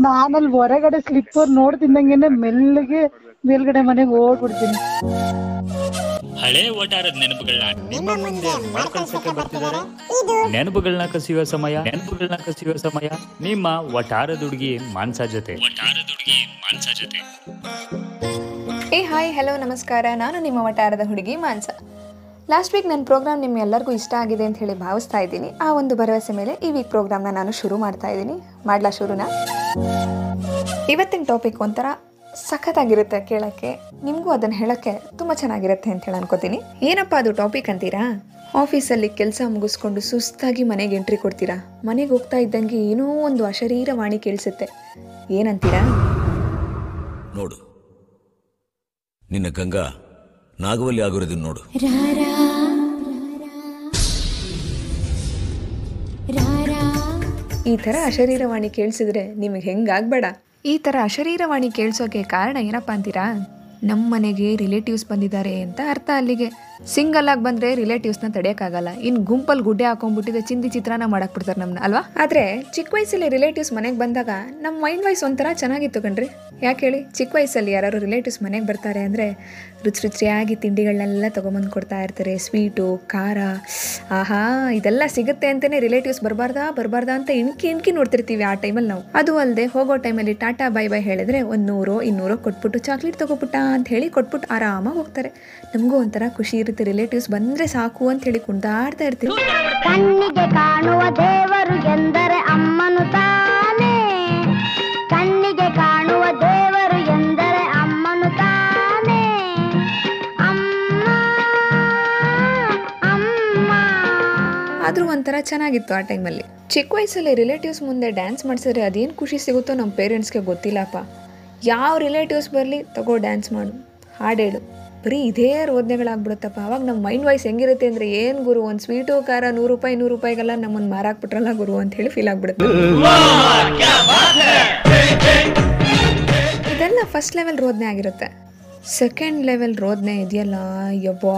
ನಾನಲ್ಲಿ ಹೊರಗಡೆ ಸ್ಲಿಪ್ಪರ್ ನೋಡ್ತಿದ್ದಂಗೆನೆ ಮೆಲ್ಲಗೆ ಮೇಲ್ಗಡೆ ಮನೆಗೆ ಹೋಗ್ಬಿಡ್ತೀನಿ. ಹಳೆ ವಟಾರದ ನೆನಪುಗಳನ್ನ ನಿಮ್ಮ ಮುಂದೆ ಮರುಕಳಿಸಕ್ಕೆ ಬರ್ತಿದ್ದಾರೆ? ನೆನಪುಗಳನ್ನ ಕಸಿಯುವ ಸಮಯ ನೆನಪುಗಳನ್ನ ಕಸಿಯುವ ಸಮಯ ನಿಮ್ಮ ಒಟಾರದ ಹುಡುಗಿ ಮಾನ್ಸ ಜೊತೆ. ಒಟಾರದ ಹುಡುಗಿ ಮಾನ್ಸ ಜೊತೆ. ಏ ಹಾಯ್ ಹಲೋ ನಮಸ್ಕಾರ. ನಾನು ನಿಮ್ಮ ವಟಾರದ ಹುಡುಗಿ ಮಾನ್ಸ. ಲಾಸ್ಟ್ ವೀಕ್ ನನ್ನ ಪ್ರೋಗ್ರಾಮ್ ನಿಮ್ಗೆಲ್ಲರಿಗೂ ಇಷ್ಟ ಆಗಿದೆ ಅಂತ ಹೇಳಿ ಭಾವಿಸ್ತಾ ಇದ್ದೀನಿ. ಆ ಒಂದು ಭರವಸೆ ಮೇಲೆ ಈ ವೀಕ್ ಪ್ರೋಗ್ರಾಮ್ನ ನಾನು ಶುರು ಮಾಡ್ತಾ ಇದ್ದೀನಿ. ಮಾಡ್ಲಾ ಶುರುನಾ? ಇವತ್ತಿನ ಟಾಪಿಕ್ ಒಂಥರ ಸಖತ್ತಾಗಿರುತ್ತೆ ಕೇಳೋಕ್ಕೆ. ನಿಮಗೂ ಅದನ್ನು ಹೇಳೋಕ್ಕೆ ತುಂಬ ಚೆನ್ನಾಗಿರುತ್ತೆ ಅಂತ ಹೇಳಿ ಅನ್ಕೋತೀನಿ. ಏನಪ್ಪ ಅದು ಟಾಪಿಕ್ ಅಂತೀರಾ? ಆಫೀಸಲ್ಲಿ ಕೆಲಸ ಮುಗಿಸ್ಕೊಂಡು ಸುಸ್ತಾಗಿ ಮನೆಗೆ ಎಂಟ್ರಿ ಕೊಡ್ತೀರಾ? ಮನೆಗೆ ಹೋಗ್ತಾ ಇದ್ದಂಗೆ ಏನೋ ಒಂದು ಅಶರೀರ ವಾಣಿ ಕೇಳಿಸುತ್ತೆ. ಏನಂತೀರಾ? ನೋಡು. ನಿನ್ನ ಗಂಗಾ ನಾಗವಲ್ಲಿ ಆಗಿರೋದನ್ನ ನೋಡು. ಈ ತರ ಅಶರೀರವಾಣಿ ಕೇಳಿಸಿದ್ರೆ ನಿಮಗೆ ಹೆಂಗಾಗ್ಬೇಡ? ಈ ತರ ಅಶರೀರವಾಣಿ ಕೇಳಿಸೋಕೆ ಕಾರಣ ಏನಪ್ಪ ಅಂತೀರಾ? ನಮ್ಮ ಮನೆಗೆ ರಿಲೇಟಿವ್ಸ್ ಬಂದಿದ್ದಾರೆ ಅಂತ ಅರ್ಥ ಅಲ್ಲಿಗೆ. ಸಿಂಗಲ್ ಆಗಿ ಬಂದರೆ ರಿಲೇಟಿವ್ಸ್ನ ತಡೆಯೋಕ್ಕಾಗಲ್ಲ ಇನ್ನು ಗುಂಪಲ್ಲಿ ಗುಡ್ಡೆ ಹಾಕೊಂಡ್ಬಿಟ್ಟಿದೆ ಚಿಂದಿ ಚಿತ್ರಾನ್ನ ಮಾಡಕ್ ಬಿಡ್ತಾರೆ ನಮ್ಮನ್ನ ಅಲ್ವಾ? ಆದರೆ ಚಿಕ್ಕ ವಯಸ್ಸಲ್ಲಿ ರಿಲೇಟಿವ್ಸ್ ಮನೆಗೆ ಬಂದಾಗ ನಮ್ಮ ಮೈಂಡ್ ವಾಯ್ಸ್ ಒಂಥರ ಚೆನ್ನಾಗಿತ್ತು ಕಣ್ರಿ. ಯಾಕೆ ಹೇಳಿ? ಚಿಕ್ಕ ವಯಸ್ಸಲ್ಲಿ ಯಾರು ರಿಲೇಟಿವ್ಸ್ ಮನೆಗೆ ಬರ್ತಾರೆ ಅಂದರೆ ರುಚಿ ರುಚಿಯಾಗಿ ತಿಂಡಿಗಳನ್ನೆಲ್ಲ ತೊಗೊಂಬಂದು ಕೊಡ್ತಾ ಇರ್ತಾರೆ. ಸ್ವೀಟು ಖಾರ, ಆಹಾ, ಇದೆಲ್ಲ ಸಿಗುತ್ತೆ ಅಂತಲೇ ರಿಲೇಟಿವ್ಸ್ ಬರಬಾರ್ದಾ ಬರಬಾರ್ದಾ ಅಂತ ಇಣ್ಕಿ ಇಣ್ಕಿ ನೋಡ್ತಿರ್ತೀವಿ ಆ ಟೈಮಲ್ಲಿ ನಾವು. ಅದು ಅಲ್ಲದೆ ಹೋಗೋ ಟೈಮಲ್ಲಿ ಟಾಟಾ ಬೈ ಬೈ ಹೇಳಿದ್ರೆ ಒಂದು ನೂರೋ, ಇನ್ನೂರೋ ಕೊಟ್ಬಿಟ್ಟು ಚಾಕ್ಲೇಟ್ ತೊಗೊಬಿಟ್ಟ ಅಂತ ಹೇಳಿ ಕೊಟ್ಬಿಟ್ಟು ಆರಾಮಾಗಿ ಹೋಗ್ತಾರೆ. ನಮಗೂ ಒಂಥರ ಖುಷಿ ಇರುತ್ತೆ ರಿಲೇಟಿವ್ಸ್ ಬಂದ್ರೆ ಸಾಕು ಅಂತ ಹೇಳಿ ಕುಂದಾಡ್ತಾ ಇರ್ತೀವಿ. ಕಣ್ಣಿಗೆ ಕಾಣುವ ದೇವರು ಎಂದರೆ ಅಮ್ಮನು ತಾನೇ. ಕಣ್ಣಿಗೆ ಕಾಣುವ ದೇವರು ಎಂದರೆ ಅಮ್ಮನು ತಾನೇ. ಅಮ್ಮ ಅಮ್ಮ. ಆದರೂ ಒಂಥರ ಚೆನ್ನಾಗಿತ್ತು ಆ ಟೈಮಲ್ಲಿ ಚಿಕ್ಕ ವಯಸ್ಸಲ್ಲಿ ರಿಲೇಟಿವ್ಸ್ ಮುಂದೆ ಡ್ಯಾನ್ಸ್ ಮಾಡಿಸಿದ್ರೆ ಅದೇನು ಖುಷಿ ಸಿಗುತ್ತೋ ನಮ್ಮ ಪೇರೆಂಟ್ಸ್ಗೆ ಗೊತ್ತಿಲ್ಲಪ್ಪ. ಯಾವ ರಿಲೇಟಿವ್ಸ್ ಬರಲಿ ತಗೋ ಡ್ಯಾನ್ಸ್ ಮಾಡು ಹಾಡೇಳು. ಬರೀ ಇದೇ ರೋದನೆಗಳಾಗ್ಬಿಡುತ್ತಪ್ಪ. ಅವಾಗ ನಮ್ಮ ಮೈಂಡ್ ವಾಯ್ಸ್ ಹೆಂಗಿರುತ್ತೆ ಅಂದರೆ ಏನು ಗುರು ಒಂದು ಸ್ವೀಟು ಖಾರ ನೂರು ರೂಪಾಯಿ ನೂರು ರೂಪಾಯಿಗೆಲ್ಲ ನಮ್ಮನ್ನು ಮಾರಾಕ್ಬಿಟ್ರಲ್ಲ ಗುರು ಅಂತ ಹೇಳಿ ಫೀಲ್ ಆಗ್ಬಿಡುತ್ತೆ ಇದೆಲ್ಲ ಫಸ್ಟ್ ಲೆವೆಲ್ ರೋದನೆ ಆಗಿರುತ್ತೆ. ಸೆಕೆಂಡ್ ಲೆವೆಲ್ ರೋದನೆ ಇದೆಯಲ್ಲ? ಯಬ್ಬಾ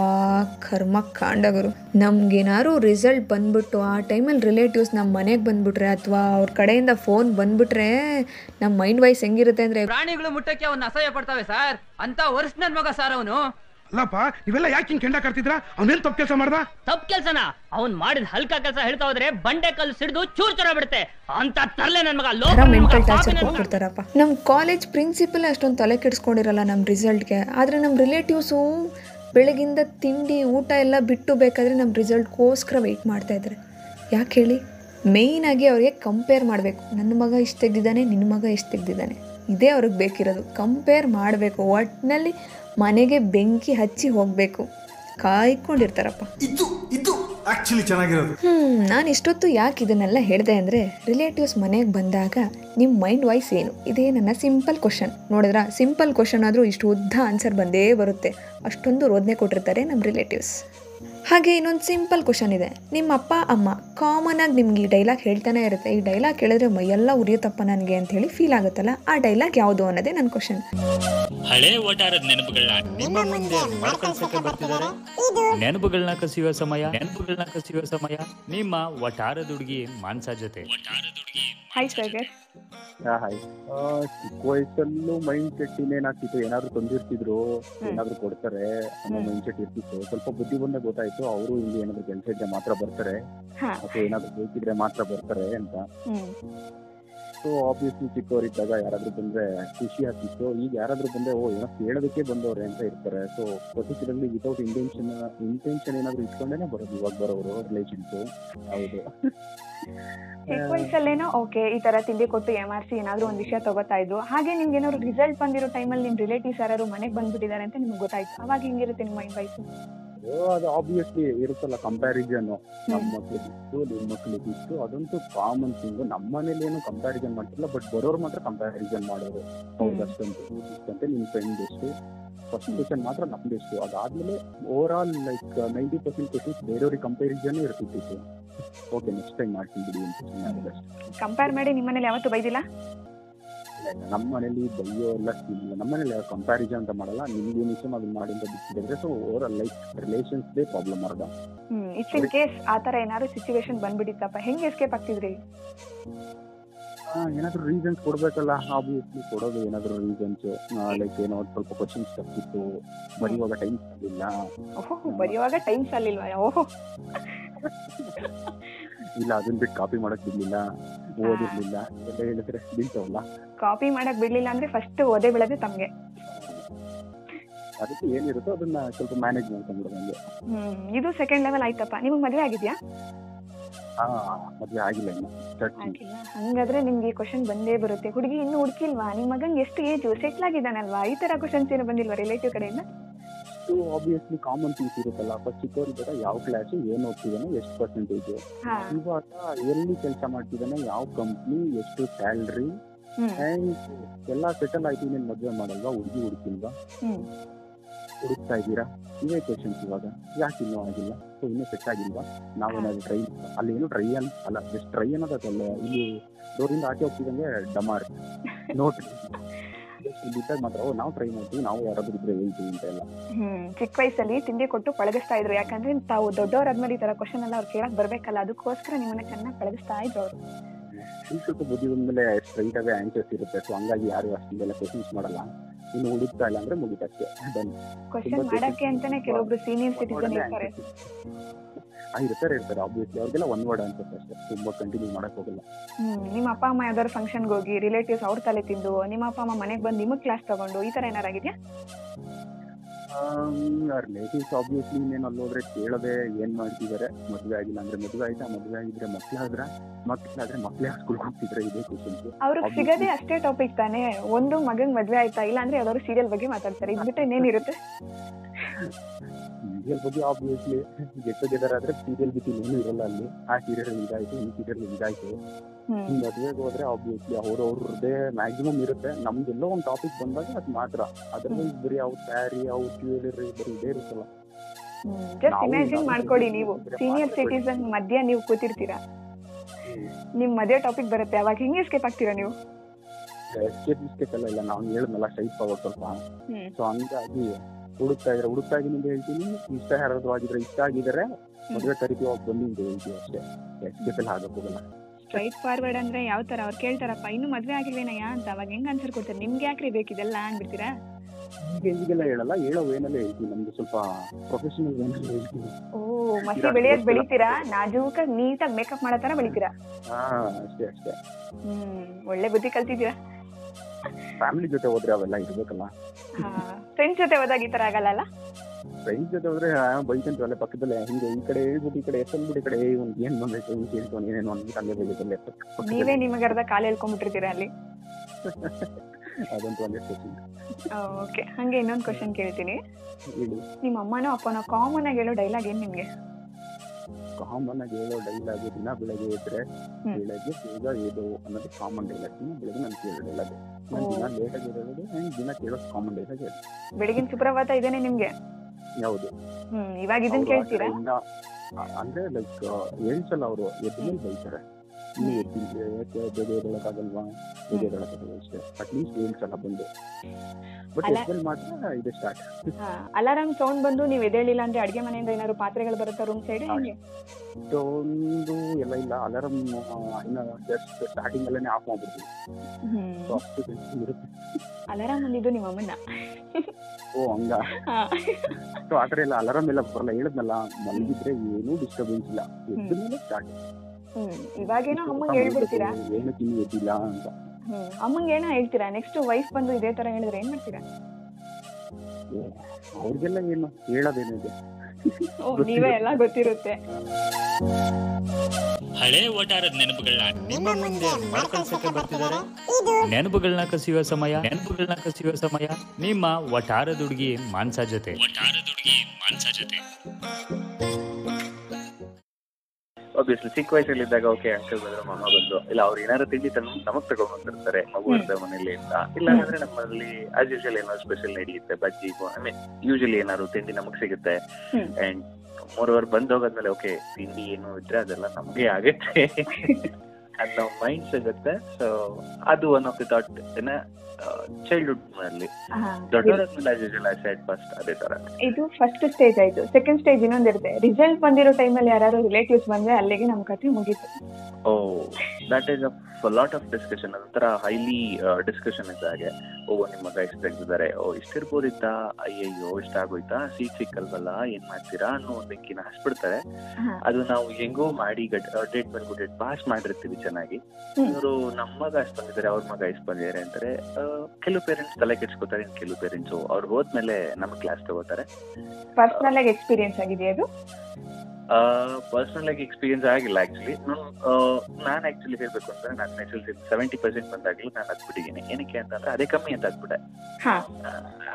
ಕರ್ಮ ಕಾಂಡಗರು ನಮ್ಗೇನಾದ್ರು ರಿಸಲ್ಟ್ ಬಂದ್ಬಿಟ್ಟು, ಆ ಟೈಮಲ್ಲಿ ರಿಲೇಟಿವ್ಸ್ ನಮ್ಮ ಮನೆಗೆ ಬಂದ್ಬಿಟ್ರೆ ಅಥವಾ ಅವ್ರ ಕಡೆಯಿಂದ ಫೋನ್ ಬಂದ್ಬಿಟ್ರೆ ನಮ್ಮ ಮೈಂಡ್ ವೈಸ್ ಹೆಂಗಿರುತ್ತೆ ಅಂದರೆ ಪ್ರಾಣಿಗಳು ಮುಟ್ಟಕ್ಕೆ ಅವನ್ನ ಅಸಹ್ಯ ಪಡ್ತಾವೆ ಸರ್ ಅಂತ ವರ್ಷ ನನ್ನ ಮಗ ಅವನು. ಅಲ್ಲಪ್ಪ ಇವೆಲ್ಲ ಯಾಕೆ ಹಿಂಗ್ ಕೆಂಡ ಕರ್ತಿದ್ರ ಅವನೇನ್ ತಪ್ಪು ಕೆಲಸ ಮಾಡ್ದ? ತಪ್ಪು ಕೆಲ್ಸನ? ಅವ್ನ್ ಮಾಡಿದ ಹಲ್ಕ ಕೆಲಸ ಹೇಳ್ತಾ ಹೋದ್ರೆ ಬಂಡೆ ಕಲ್ಲು ಸಿಡಿದು ಚೂರ್ ಚೂರ ಬಿಡುತ್ತೆ ಅಂತ ತರ್ಲೆ ನನ್ ಮಗ ಲೋ ಮೆಂಟಲ್ ಟಾರ್ಚರ್ ಕೊಟ್ಬಿಡ್ತಾರಪ್ಪ. ನಮ್ಮ ಕಾಲೇಜ್ ಪ್ರಿನ್ಸಿಪಲ್ ಅಷ್ಟೊಂದು ತಲೆ ಕೆಡಿಸ್ಕೊಂಡಿರಲ್ಲ ನಮ್ಮ ರಿಸಲ್ಟ್ಗೆ ಆದ್ರೆ ನಮ್ಮ ರಿಲೇಟಿವ್ಸು ಬೆಳಗಿಂದ ತಿಂಡಿ ಊಟ ಎಲ್ಲ ಬಿಟ್ಟು ಬೇಕಾದರೆ ರಿಸಲ್ಟ್ ರಿಸಲ್ಟ್ಗೋಸ್ಕರ ವೆಯ್ಟ್ ಮಾಡ್ತಾ ಇದ್ರೆ. ಯಾಕೆ ಹೇಳಿ? ಮೇಯ್ನಾಗಿ ಅವ್ರಿಗೆ ಕಂಪೇರ್ ಮಾಡಬೇಕು. ನನ್ನ ಮಗ ಇಷ್ಟು ತೆಗ್ದಿದ್ದಾನೆ ನಿನ್ನ ಮಗ ಇಷ್ಟು ತೆಗ್ದಿದ್ದಾನೆ. ಇದೇ ಅವ್ರಿಗೆ ಬೇಕಿರೋದು. ಕಂಪೇರ್ ಮಾಡಬೇಕು. ಒಟ್ಟಿನಲ್ಲಿ ಮನೆಗೆ ಬೆಂಕಿ ಹಚ್ಚಿ ಹೋಗಬೇಕು. ಕಾಯ್ಕೊಂಡಿರ್ತಾರಪ್ಪ. ಇದು ಇದು ಆಕ್ಚುಲಿ ಚೆನ್ನಾಗಿರೋದು. ಹ್ಮ್ ನಾನು ಇಷ್ಟೊತ್ತು ಯಾಕೆ ಇದನ್ನೆಲ್ಲ ಹೇಳಿದೆ ಅಂದರೆ ರಿಲೇಟಿವ್ಸ್ ಮನೆಗೆ ಬಂದಾಗ ನಿಮ್ಮ ಮೈಂಡ್ ವಾಯ್ಸ್ ಏನು? ಇದೇ ನನ್ನ ಸಿಂಪಲ್ ಕ್ವಶನ್ ನೋಡಿದ್ರ? ಸಿಂಪಲ್ ಕ್ವಶನ್ ಆದರೂ ಇಷ್ಟು ಉದ್ದ ಆನ್ಸರ್ ಬಂದೇ ಬರುತ್ತೆ. ಅಷ್ಟೊಂದು ರೋದನೆ ಕೊಟ್ಟಿರ್ತಾರೆ ನಮ್ಮ ರಿಲೇಟಿವ್ಸ್ ಹಾಗೆ ಇನ್ನೊಂದು ಸಿಂಪಲ್ ಕ್ವಶನ್ ಇದೆ. ನಿಮ್ಮ ಅಪ್ಪ ಅಮ್ಮ ಕಾಮನ್ ಆಗಿ ನಿಮ್ಗೆ ಈ ಡೈಲಾಗ್ ಹೇಳ್ತಾನೆ ಇರುತ್ತೆ. ಈ ಡೈಲಾಗ್ ಕೇಳಿದ್ರೆ ಮೈಯೆಲ್ಲ ಉರಿಯುತ್ತಪ್ಪ ನನಗೆ ಅಂತ ಹೇಳಿ ಫೀಲ್ ಆಗುತ್ತಲ್ಲ? ಆ ಡೈಲಾಗ್ ಯಾವುದು ಅನ್ನೋದೇ ನನ್ನ ಕ್ವಶನ್ ಹಳೆ ಒಟಾರದ ನೆನಪುಗಳನ್ನ ಕಸಿಯುವ ಸಮಯ ನೆನಪುಗಳನ್ನ ಕಸಿಯುವ ಸಮಯ ನಿಮ್ಮ ಒಟಾರದ ಹುಡುಗಿ ಮಾನ್ಸ ಜೊತೆ ಒಟಾರದ ಹುಡುಗಿ ಹಾಯ್ ಸಾಗರ್ ಹಾಯ್ ಚಿಕ್ಕ ವಯಸ್ಸಲ್ಲೂ ಮೈಂಡ್ ಸೆಟ್ ಇನ್ನೇನಾಗ್ತಿತ್ತು ಏನಾದ್ರು ತಂದಿರ್ತಿದ್ರು ಏನಾದ್ರು ಕೊಡ್ತಾರೆ ಅನ್ನೋ ಮೈಂಡ್ ಸೆಟ್ ಇರ್ತಿತ್ತು. ಸ್ವಲ್ಪ ಬುದ್ಧಿ ಬಂದಾಗ ಗೊತ್ತಾಯ್ತು. ಅವರು ಇಲ್ಲಿ ಏನಾದ್ರು ಕೆಲಸ ಇದ್ರೆ ಮಾತ್ರ ಬರ್ತಾರೆ. ಅಥವಾ ಏನಾದ್ರು ಬೇಕಿದ್ರೆ ಮಾತ್ರ ಬರ್ತಾರೆ ಅಂತ. ಸೊ ಆಬ್ವಿಯಸ್ಲಿ ಚಿಕ್ಕವರಿದ್ದಾಗ ಯಾರಾದ್ರೂ ಬಂದ್ರೆ ಖುಷಿ ಆಗ್ತಿತ್ತು. ಈಗ ಯಾರಾದ್ರೂ ಬಂದ್ರೆ ಓ ಏನೋ ಕೇಳೋದಕ್ಕೆ ಬಂದವ್ರೆ ಅಂತ ಇರ್ತಾರೆ. So particularly without intention intention ಏನಾದ್ರು ಇಟ್ಕೊಂಡೇನೆ ಬರೋದು ಇವಾಗ ಬರೋರು ರಿಲೇಷನ್ಸ್ ಹೌದು. ಚಿಕ್ಕ ವಯಸ್ಸಲ್ಲೇನೋ ಓಕೆ ಈ ತರ ತಿಂಡಿ ಕೊಟ್ಟು ಎಮಾರ್ಸಿ ಏನಾದ್ರು ಒಂದ್ ವಿಷಯ ತಗೋತಾ ಇದ್ರು ಹಾಗೆ ನಿಮ್ಗೆ ಏನಾದ್ರು ರಿಸಲ್ಟ್ ಬಂದಿರೋ ಟೈಮಲ್ಲಿ ನಿಮ್ ರಿಲೇಟಿವ್ಸ್ ಯಾರು ಮನೆಗೆ ಬಂದ್ಬಿಟ್ಟಿದ್ದಾರೆ ಅಂತ ನಿಮ್ಗೆ ಗೊತ್ತಾಯ್ತು? ಅವಾಗ ಹೆಂಗಿರುತ್ತೆ ನಿಮ್ಮ ಮೈಂಡ್ ವೈಸ್ ಅದು ಆಬ್ವಿಯಸ್ಲಿ ಇರುತ್ತಲ್ಲ ಕಂಪ್ಯಾರಿಸನ್ ನಮ್ಮ ಮಕ್ಳಿಗಿತ್ತು ನಿಮ್ಮ ಮಕ್ಳಿಗಿತ್ತು ಅದಂತೂ ಕಾಮನ್ ಥಿಂಗ್ ನಮ್ಮ ಮನೇಲಿ ಏನು ಕಂಪ್ಯಾರಿಸನ್ ಮಾಡ್ತಿಲ್ಲ ಬಟ್ ಬರೋರು ಮಾತ್ರ ಕಂಪ್ಯಾರಿಸನ್ ಮಾಡೋರು. ಹೌದು ಅಷ್ಟಂತ ಇಷ್ಟಂತೆ ನಿಮ್ ಫ್ರೆಂಡ್ ಎಷ್ಟು? ಫಸ್ಟ್ ಕ್ವಶನ್ ಮಾತ್ರ ನಮ್ದು ಎಷ್ಟು? ಅದಾದ್ಮೇಲೆ over all like ninety percent questions ಬೇರೆಯವ್ರಿಗೆ ಕಂಪ್ಯಾರಿಸನ್ ಇರ್ತಿತ್ತು ಓಕೆ ನೆಕ್ಸ್ಟ್ ಟೈಮ್ ಮಾಡ್ತೀನಿ ಬಿಡಿ ಅಂತ ಕಂಪೇರ್ ಮಾಡಿ ನಿಮ್ಮ ಮನೇಲಿ ಯಾವತ್ತೂ ಬೈದಿಲ್ಲ? ನಮ್ಮ ಮನೇಲಿ ಬೈಯೋ ಎಲ್ಲ ಇಲ್ಲ ನಮ್ಮ ಮನೇಲಿ ಕಂಪ್ಯಾರಿಸನ್ ಅಂತ ಮಾಡಲ್ಲ ನಿಮ್ಗೆ ಏನು ಇಷ್ಟ ಅದನ್ನ ಮಾಡಿ ಅಂತ ಬಿಟ್ಟಿದ್ರೆ ಸೊ ಓವರ್ ಆಲ್ ಲೈಕ್ ರಿಲೇಷನ್ಸ್ದೇ ಪ್ರಾಬ್ಲಮ್ ಅರ್ಧ ಇಟ್ಸ್ ಇನ್ ಕೇಸ್ ಆ ತರ ಏನಾದ್ರು ಸಿಚುವೇಶನ್ ಬಂದ್ಬಿಟ್ಟಿತ್ತಪ್ಪ ಹೆಂಗ್ ಎಸ್ಕೇಪ್ ಆಗ್ತಿದ್ರಿ? ಏನಾದ್ರು ರೀಸನ್ಸ್ ಕೊಡ್ಬೇಕಲ್ಲ ಆಬ್ವಿಯಸ್ಲಿ ಕೊಡೋದು ಏನಾದ್ರು ರೀಸನ್ಸ್ ಲೈಕ್ ಏನೋ ಸ್ವಲ್ಪ ಕ್ವಶನ್ಸ್ ತಪ್ಪಿತ್ತು ಬರೆಯುವಾಗ ಟೈಮ್ ಇಲ್ಲ ಓಹೋ ಬರೆಯುವಾಗ ಟೈಮ್ ಸಾಲಿಲ್ವಾ ಓಹೋ. ಇಲ್ಲ ಅದನ್ನ ಬಿಟ್ಟು ಕಾಪಿ ಮಾಡಕ್ ಬಿಡ್ಲಿಲ್ಲ ಓದಿರ್ಲಿಲ್ಲ. ಎಲ್ಲ ಹೇಳಿದ್ರೆ ಬೀಳ್ತಾವಲ್ಲ ಕಾಪಿ ಮಾಡಕ್ ಬಿಡ್ಲಿಲ್ಲ ಅಂದ್ರೆ ಫಸ್ಟ್ ಓದೇ ಬೀಳದೆ ತಮ್ಗೆ. ಅದಕ್ಕೆ ಏನಿರುತ್ತೋ ಅದನ್ನ ಸ್ವಲ್ಪ ಮ್ಯಾನೇಜ್ ಮಾಡ್ಕೊಂಡ್ಬಿಡೋದು ಹಂಗೆ ಹ್ಮ್ ಇದು ಸೆಕೆಂಡ್ ಲೆವೆಲ್ ಆಯ್ತಪ್ಪ. ನಿಮ್ಗೆ ಮದ್ವೆ ಆಗಿದ್ಯಾ? ಹಾ ಮದ್ವೆ ಆಗಿಲ್ಲ ಇನ್ನು ಥರ್ಟಿ ಆಗಿಲ್ಲ. ಹಂಗಾದ್ರೆ ನಿಮ್ಗೆ ಕ್ವಶನ್ ಬಂದೇ ಬರುತ್ತೆ. ಹುಡುಗಿ ಇನ್ನು ಹುಡುಕಿಲ್ವಾ? ನಿಮ್ ಮಗಂಗೆ ಎಷ್ಟು ಏಜು ಸೆಟ್ಲ್ ಆಗಿದ್ದಾನಲ್ವಾ? ಈ ತರ ಕ್ವಶನ್ಸ್ ಏನು ಬಂದಿಲ್ವಾ ರಿಲೇಟಿವ್ ಕಡೆಯಿಂದ? ಆಬ್ವಿಯಸ್ಲಿ ಕಾಮನ್ ಥಿಂಗ್ಸ್ ಇರುತ್ತಲ್ಲ. ಫಸ್ಟ್ ಚಿಕ್ಕವರಿದ್ದಾಗ ಯಾವ ಕ್ಲಾಸ್ ಏನ್ ಓದ್ತಿದ್ದಾನೆ ಎಷ್ಟು ಪರ್ಸೆಂಟೇಜ್ ಇವಾಗ ಎಲ್ಲಿ ಕೆಲಸ ಮಾಡ್ತಿದ್ದಾನೆ ಯಾವ ಕಂಪ್ನಿ ಎಷ್ಟು ಸ್ಯಾಲ್ರಿ ಅಂಡ್ ಎಲ್ಲ ಸೆಟಲ್ ಆಯ್ತು ನೀನ್ ಮದುವೆ ಮಾಡಲ್ವಾ ಹುಡುಗಿ ಹುಡುಕಿಲ್ವಾ? ಹುಡುಕ್ತಾ ಇದ್ದೀರಾ? ಇವೇ ಕ್ವಶನ್ಸ್ ಇವಾಗ. ಯಾಕೆ ಇನ್ನೂ ಆಗಿಲ್ಲ? ಸೊ ಇನ್ನೂ ಸೆಟ್ ಆಗಿಲ್ವಾ? ನಾವೇನಾದ್ರು ಟ್ರೈ ಅಲ್ಲಿ ಏನು ಟ್ರೈ ಅನ್ ಅಲ್ಲ ಜಸ್ಟ್ ಟ್ರೈ ಅನ್ನೋದಲ್ಲ ಇಲ್ಲಿ ಡೋರಿಂದ ಆಚೆ ಹೋಗ್ತಿದಂಗೆ ಡಮಾರ್. ನೋಟ್ ಇದ್ದಾಗ ಮಾತ್ರ ಓ ನಾವು ಟ್ರೈ ಮಾಡ್ತೀವಿ ನಾವು ಯಾರಾದ್ರೂ ಇದ್ರೆ ಹೇಳ್ತೀವಿ ಅಂತ ಎಲ್ಲ. ಹ್ಮ್ ಚಿಕ್ಕ ವಯಸ್ಸಲ್ಲಿ ತಿಂಡಿ ಕೊಟ್ಟು ಪಳಗಿಸ್ತಾ ಇದ್ರು. ಯಾಕಂದ್ರೆ ತಾವು ದೊಡ್ಡವರಾದ್ಮೇಲೆ ಈ ತರ ಕ್ವಶನ್ ಎಲ್ಲ ಅವ್ರು ಕೇಳಕ್ ಬರ್ಬೇಕಲ್ಲ ಅದಕ್ಕೋಸ್ಕರ ನಿಮ್ಮನ್ನ ಚೆನ್ನಾಗಿ ಪಳಗಿಸ್ತಾ ಇದ್ರು ಅವ್ರು. ಸ್ವಲ್ಪ ಬುದ್ಧಿ ಬಂದ್ಮೇಲೆ ಸ್ಟ್ರೈಟ್ ಆಗಿ ಆನ್ಸರ್ಸ್ ಇರುತ್ತೆ. ಸೊ ಹಂಗಾಗಿ ಯಾರು ಅಷ್ಟೊಂದೆಲ್ಲ ಕ್ವಶನ್ಸ್ ಮಾಡಲ್ಲ. ಇನ್ನು ಮುಗಿತಾ ಇಲ್ಲ ಅಂದ್ರೆ ಮುಗಿತಕ್ಕೆ ಕ್ವಶನ್ ಮಾಡಕ್ಕೆ ಅಂತಾನೆ ಕೆಲವೊಬ್ರು ಸೀನಿಯರ್ ಸಿಟಿಸನ್ ಇರ್ತಾರೆ. ಇರ್ತಾರೆ ಇರ್ತಾರೆ. ಆಬ್ವಿಯಸ್ಲಿ ಅವ್ರಿಗೆಲ್ಲ ಒನ್ ವರ್ಡ್ ಅನ್ಸುತ್ತೆ ಅಷ್ಟೇ. ತುಂಬಾ ಕಂಟಿನ್ಯೂ ಮಾಡಕ್ ಹೋಗಲ್ಲ. ನಿಮ್ಮ ಅಪ್ಪ ಅಮ್ಮ ಯಾವ್ದಾದ್ರು ಫಂಕ್ಷನ್ಗೆ ಹೋಗಿ ರಿಲೇಟಿವ್ಸ್ ಅವ್ರ ತಲೆ ತಿಂದು ನಿಮ್ಮ ಅಪ್ಪ ಅಮ್ಮ ಮನೆಗೆ ಬಂದು ನಿಮಗ್ ಕ್ಲಾಸ್ ತಗೊಂಡು ಈ ತರ ಏನಾರು ಆಗಿದ್ಯಾ ರಿಲೇಟಿವ್ಸ್ ಆಬ್ವಿಯಸ್ಲಿ ಇನ್ನೇನು ಅಲ್ಲಿ ಹೋದ್ರೆ ಕೇಳದೆ ಏನ್ ಮಾಡ್ತಿದ್ದಾರೆ ಮದುವೆ ಆಗಿಲ್ಲ ಅಂದ್ರೆ ಮದುವೆ ಆಯ್ತಾ? ಮದುವೆ ಆಗಿದ್ರೆ ಮಕ್ಕಳಾದ್ರ ಮಕ್ಕಳಾದ್ರೆ ಮಕ್ಳೇ ಸ್ಕೂಲ್ ಹೋಗ್ತಿದ್ರೆ ಇದೇ ಕ್ವಶನ್ಸ್ ಅವ್ರಿಗೆ ಸಿಗದೆ ಅಷ್ಟೇ ಟಾಪಿಕ್ ತಾನೇ. ಒಂದು ಮಗನ್ ಮದ್ವೆ ಆಯ್ತಾ ಇಲ್ಲ ಅಂದ್ರೆ ಯಾವ್ದಾದ್ರು ಸೀರಿಯಲ್ ಬಗ್ಗೆ ಮಾತಾಡ್ತಾರೆ. ಇದ್ಬಿಟ್ರೆ ಇನ್ನೇನಿರುತ್ತೆ ಸೀರಿಯಲ್ ಬಗ್ಗೆ ಆಬ್ವಿಯಸ್ಲಿ ಗೆಟ್ ಟುಗೆದರ್ ಆದ್ರೆ ಸೀರಿಯಲ್ ಬಿಟ್ಟು ಇನ್ನೇನು ಇರಲ್ಲ ಅಲ್ಲಿ. ಆ ಸೀರಿಯಲ್ ಇದಾಯ್ತು ಈ ಸೀರಿಯಲ್ ಇದಾಯ್ತು. ಮದುವೆಗೆ ಹೋದ್ರೆ ಆಬ್ವಿಯಸ್ಲಿ ಅವ್ರವ್ರದ್ದೇ ಮ್ಯಾಕ್ಸಿಮಮ್ ಇರುತ್ತೆ. ನಮ್ದೆಲ್ಲೋ ಒಂದು ಟಾಪಿಕ್ ಬಂದಾಗ ಅದು ಮಾತ್ರ. ಅದರ್ವೈಸ್ ಬರೀ ಅವ್ರ ಸ್ಯಾರಿ ಅವ್ರ ಜ್ಯುವೆಲರಿ ಬರೀ ಇದೇ ಇರುತ್ತಲ್ಲ. ಜಸ್ಟ್ ಇಮ್ಯಾಜಿನ್ ಮಾಡ್ಕೊಡಿ ನೀವು. ಸೀನಿಯರ್. ಸಿಟಿಸನ್ ಮಧ್ಯ ನೀವು ಕೂತಿರ್ತೀರಾ? ನಿಮ್ ಮದ್ವೆ ಟಾಪಿಕ್ ಬರುತ್ತೆ. ಅವಾಗ ಹೆಂಗೆ ಎಸ್ಕೇಪ್ ಆಗ್ತೀರಾ ನೀವು? ಎಸ್ಕೇಪ್ ಎಸ್ಕೇಪ್ ಎಲ್ಲ ಇಲ್ಲ. ನಾವು ಹೇಳಿದ್ನಲ್ಲ ಸ್ಟ್ರೈಟ್ ಫಾರ್ವರ್ಡ್ ಸ್ವಲ್ಪ. ಸೊ ಹಂಗಾಗಿ ಹುಡುಕ್ತಾ ಇದ್ರೆ ಹುಡುಕ್ತಾ ಅಂತ ಹೇಳ್ತೀನಿ ಇಷ್ಟ ಯಾರಾದ್ರೂ ಆಗಿದ್ರೆ ಇಷ್ಟ ಆಗಿದ್ರೆ ಮದುವೆ ಕರಿತಿ ಹೋಗಿ ಬನ್ನಿ ಅಂತ ಹೇಳ್ತೀವಿ ಅಷ್ಟೇ. ಎಕ್ಸ್ಪೆಷಲ್ ಎಲ್ಲ ಆಗಕ್ ಹೋಗಲ್ಲ ಸ್ಟ್ರೈಟ್ ಫಾರ್ವರ್ಡ್ ಅಂದ್ರೆ ಯಾವ ತರ? ಅವ್ರು ಕೇಳ್ತಾರಪ್ಪ ಇನ್ನು ಮದ್ವೆ ಆಗಿಲ್ವೇನಯ್ಯ? ಅಂತ ಅವಾಗ ಹೆಂಗ್ ಆನ್ಸರ್ ಕೊಡ್ತಾರೆ? ನಿಮ್ಗೆ ಯಾಕ್ರಿ ಬೇಕಿದೆಲ್ಲ ಅನ್ಬಿಡ್ತೀರಾ ಈಗ ಈಗೆಲ್ಲ ಹೇಳಲ್ಲ ಹೇಳೋ ವೇನಲ್ಲೇ ಹೇಳ್ತೀನಿ. ನಮ್ದು ಸ್ವಲ್ಪ ಪ್ರೊಫೆಷನಲ್ ಹೇಳ್ತೀನಿ. ಓ ಮಸಿ ಬೆಳೆಯೋದ್ ಬೆಳಿತೀರಾ? ನಾಜೂಕ ನೀಟಾಗಿ ಮೇಕಪ್ ಮಾಡೋ ತರ ಬೆಳಿತೀರಾ? ಹಾ ಅಷ್ಟೇ ಅಷ್ಟೇ. ಹ್ಮ್ ಒಳ್ಳೆ ಬುದ್ಧಿ ಕಲ್ತಿದ್ದೀರಾ? ಫ್ಯಾಮಿಲಿ ಜೊತೆ ಹೋದ್ರೆ ಅವೆಲ್ಲ ಇರ್ಬೇಕಲ್ಲ. ಫ್ರೆಂಡ್ಸ್ ಜೊತೆ ಹೋದಾಗ ಈ ತರ ಆಗಲ್ಲ ಫ್ರೆಂಡ್ಸ್ ಜೊತೆ ಹೋದ್ರೆ ಆ, ಬೈಕಂತೀವಿ ಅಲ್ಲೇ ಪಕ್ಕದಲ್ಲೇ ಹಿಂಗೆ ಈ ಕಡೆ ಹೇಳ್ಬಿಟ್ಟು ಈ ಕಡೆ ಎತ್ತಂದ್ಬಿಟ್ಟು ಈ ಕಡೆ ಒಂದು ಏನ್ ಬಂದೈತೆ ಕೇಳ್ಕೊಂಡು ಏನೇನು ಅಂದ್ಬಿಟ್ಟು ಅಲ್ಲೇ ಬೈಕಲ್ಲೇ ನೀವೇ ನಿಮಗೆ ಅರ್ಧ ಕಾಲು ಹೇಳ್ಕೊಂಡ್ಬಿಟ್ಟಿರ್ತೀರಾ ಅಲ್ಲಿ? ಅದಂತೂ ಒಂದೇ ಓಕೆ ಹಂಗೆ ಇನ್ನೊಂದು ಕ್ವಶನ್ ಕೇಳ್ತೀನಿ. ನಿಮ್ಮ ಅಮ್ಮನೋ ಅಪ್ಪನೋ ಕಾಮನ್ ಆಗಿ ಹೇಳೋ ಡೈಲಾಗ್ ಏನ್ ನಿಮ್ಗೆ? ಕಾಮನ್ ಆಗಿ ಹೇಳೋ ಡೈಲಾಗ್ ದಿನ ಬೆಳಗ್ಗೆ ಇದ್ರೆ. ಬೆಳಗ್ಗೆ ಬೇಗ ಇದು ಅನ್ನೋದು ಕಾಮನ್ ಡೈಲಾಗ್ ದಿನ ಬೆಳಗ್ಗೆ ನಾನು ಕೇಳೋ ಡೈಲಾಗ್ ನಾನು. ದಿನ ಲೇಟ್ ಆಗಿ ಇರೋದು ಹೆಂಗ್ ದಿನ ಕೇಳೋ ಕಾಮನ್ ಡೈಲಾಗ್ ಬೆಳಗಿನ ಸುಪ್ರಭಾತ ಇದೇನೆ ನಿಮ್ಗೆ? ಯಾವುದು? ಇವಾಗ ಇದನ್ನ ಕೇಳ್ತೀರಾ? ಅಂದ್ರೆ ಲೈಕ್ ಹೇಳ್ಸಲ್ಲ ಅವರು ಎದ್ದು ಬೈತಾರೆ. ನೀವು ಎದ್ದಿದ್ರೆ ಯಾಕೆ ಬೇಗ ಎದ್ದೇಳಕ್ಕಾಗಲ್ವಾ ಬೇಗ ಎದ್ದೇಳಕ್ಕಾಗಲ್ಲ ಅಷ್ಟೇ. ಅಟ್ಲೀಸ್ಟ್ ಸಲ ಬಂದು. ಬಟ್ ಎದ್ಮೇಲೆ ಮಾತ್ರ ಇದೆ ಸ್ಟಾರ್ಟ್ ಅಲಾರಾಮ್ ಸೌಂಡ್ ಬಂದು ನೀವು ಎದ್ದೇಳಿಲ್ಲ ಅಂದ್ರೆ ಅಡಿಗೆ ಮನೆಯಿಂದ ಏನಾದ್ರು ಪಾತ್ರೆಗಳು ಬರುತ್ತಾ ರೂಮ್ ಸೈಡ್ ಹೆಂಗೆ? ಒಂದು ಎಲ್ಲ ಇಲ್ಲ. ಅಲಾರಮ್ ಇನ್ನ ಜಸ್ಟ್ ಸ್ಟಾರ್ಟಿಂಗ್ ಅಲ್ಲೇ ಆಫ್ ಮಾಡ್ಬಿಡ್ತೀವಿ. ಅಲಾರಾಮ್ ಬಂದಿದ್ದು ನಿಮ್ಮ ಅಮ್ಮನ್ನ. ಓ ಹಂಗ. ಸೊ ಆ ಕಡೆ ಎಲ್ಲ ಅಲಾರಮ್ ಎಲ್ಲ ಬರಲ್ಲ. ಹೇಳಿದ್ನಲ್ಲ ಮಲಗಿದ್ರೆ ಏನೂ ಡಿಸ್ಟರ್ಬೆನ್ಸ್ ಇಲ್ಲ. ಎದ್ದ ಮೇಲೆ ಸ್ಟಾರ್ಟ್ ಇವಾಗೇನೋ ಅಮ್ಮಂಗೆ ಹೇಳ್ಬಿಡ್ತೀರಾ? ಏನು ತಿನ್ನಿ ಎದ್ದಿಲ್ಲ ಅಂತ. ಅಮ್ಮಂಗೆ ಏನೋ ಹೇಳ್ತೀರಾ? ನೆಕ್ಸ್ಟ್ ವೈಫ್ ಬಂದು ಇದೇ ತರ ಹೇಳಿದ್ರೆ ಏನ್ ಮಾಡ್ತೀರಾ? ಅವ್ರಿಗೆಲ್ಲ ಏನು ಹೇಳೋದೇನಿದೆ ಓ ನೀವೇ ಎಲ್ಲ ಗೊತ್ತಿರುತ್ತೆ. ಹಳೆ ಒಟಾರದ ನೆನಪುಗಳನ್ನ ನಿಮ್ಮ ಮುಂದೆ ಮರುಕಳಿಸಕ್ಕೆ ಬರ್ತಿದ್ದಾರೆ. ನೆನಪುಗಳನ್ನ ಕಸಿಯುವ ಸಮಯ ನೆನಪುಗಳನ್ನ ಕಸಿಯುವ ಸಮಯ. ನಿಮ್ಮ ಒಟಾರದುಡುಗಿ ಹುಡುಗಿ ಮಾನ್ಸ ಜೊತೆ. ಒಟಾರದುಡುಗಿ ಹುಡುಗಿ ಮಾನ್ಸ ಜೊತೆ. ಆಬ್ವಿಯಸ್ಲಿ ಚಿಕ್ಕ ವಯಸ್ಸಲ್ಲಿದ್ದಾಗ ಓಕೆ ಅಂಕಲ್ ಬಂದ್ರೆ ಮಾಮ ಬಂದು ಇಲ್ಲ ಅವ್ರು ಏನಾದ್ರು ತಿಂಡಿ ತಂದು ನಮಗ್ ತಗೊಂಡ್ ಬಂದಿರ್ತಾರೆ ಮಗು ಅಂತ ಮನೇಲಿ ಅಂತ ಇಲ್ಲ ಅಂದ್ರೆ ನಮ್ಮಲ್ಲಿ ಆಸ್ ಯೂಶಲ್ ಏನಾದ್ರು ಸ್ಪೆಷಲ್ ನಡೆಯುತ್ತೆ ಬಜ್ಜಿ ಐ ಮೀನ್ ಯೂಶಲಿ ಏನಾದ್ರು ತಿಂಡಿ ನಮಗ್ ಸಿಗುತ್ತೆ. ಅಂಡ್ ಮೋರ್ ಓವರ್ ಬಂದ್ ಹೋಗದ್ಮೇಲೆ ಓಕೆ ತಿಂಡಿ ಏನು ಇದ್ರೆ ಅದೆಲ್ಲ ನಮ್ಗೆ ಆಗತ್ತೆ. ಅನ್ನೋ ಮೈಂಡ್ ಸಿಗುತ್ತೆ ಸೊ ಅದು ಒನ್ ಆಫ್ ದಿ ಥಾಟ್ ಏನ ಚೈಲ್ಡ್ಹುಡ್ ಅಲ್ಲಿ. ದೊಡ್ಡ ಫಸ್ಟ್ ಅದೇ ತರ. ಇದು ಫಸ್ಟ್ ಸ್ಟೇಜ್ ಆಯ್ತು. ಸೆಕೆಂಡ್ ಸ್ಟೇಜ್ ಇನ್ನೊಂದಿರುತ್ತೆ ರಿಸಲ್ಟ್ ಬಂದಿರೋ ಟೈಮಲ್ಲಿ ಯಾರು ರಿಲೇಟಿವ್ಸ್ ಬಂದ್ರೆ ಅಲ್ಲಿಗೆ ನಮ್ಮ ಕತೆ ಮುಗೀತು. ಓ that is a lot of discussion ಅದೊಂಥರ ಹೈಲಿ ಡಿಸ್ಕಷನ್ ಇದ್ದ ಹಾಗೆ. ಓ ನಿಮ್ಮ ಮಗ ಇಷ್ಟು ತೆಗ್ದಿದ್ದಾರೆ ಓ ಇಷ್ಟಿರ್ಬೋದಿತ್ತಾ ಅಯ್ಯಯ್ಯೋ ಇಷ್ಟಾಗೋಯ್ತಾ ಸೀಟ್ ಸಿಕ್ಕಲ್ವಲ್ಲ? ಏನ್ ಮಾಡ್ತೀರಾ? ಅನ್ನೋ ಒಂದು ಬೆಂಕಿನ ಹಚ್ಬಿಡ್ತಾರೆ ಅದು ನಾವು ಹೆಂಗೋ ಮಾಡಿ ಡೇಟ್ ಬಂದ್ಬಿಟ್ಟು ಡೇಟ್ ಪಾಸ್ ಮಾಡಿರ್ತೀವಿ ಚೆನ್ನಾಗಿ. ಇವರು ನಮ್ಮ ಮಗ ಎಷ್ಟು ಬಂದಿದ್ದಾರೆ ಅವ್ರ ಮಗ ಇಷ್ಟು ಬಂದಿದ್ದಾರೆ ಅಂತಾರೆ ಕೆಲವು ಪೇರೆಂಟ್ಸ್ ತಲೆ ಕೆಡ್ಸ್ಕೊತಾರೆ ಕೆಲವು ಪೇರೆಂಟ್ಸ್ ಅವ್ರು ಹೋದ್ಮೇಲೆ ನಮ್ಮ ಕ್ಲಾಸ್ ತಗೋತಾರೆ. ಪರ್ಸನಲ್ ಆಗಿ ಎಕ್ಸ್ಪೀರಿಯನ್ಸ್ ಆಗಿದೆ ಅದು? ಪರ್ಸನಲ್ ಆಗಿ ಎಕ್ಸ್ಪೀರಿಯನ್ಸ್ ಆಗಿಲ್ಲ ಆಕ್ಚುಲಿ ನಾನು ಆಕ್ಚುಲಿ ಹೇಳ್ಬೇಕು ಅಂದ್ರೆ ನಾನು ನ್ಯಾಚುರಲ್ ಸೆವೆಂಟಿ ಪರ್ಸೆಂಟ್ ಬಂದಾಗಲೂ ನಾನು ಹತ್ಬಿಟ್ಟಿದ್ದೀನಿ ಏನಕ್ಕೆ ಅಂತಂದ್ರೆ ಅದೇ ಕಮ್ಮಿ ಅಂತ ಹಾಕ್ಬಿಟ್ಟೆ ಹಾ.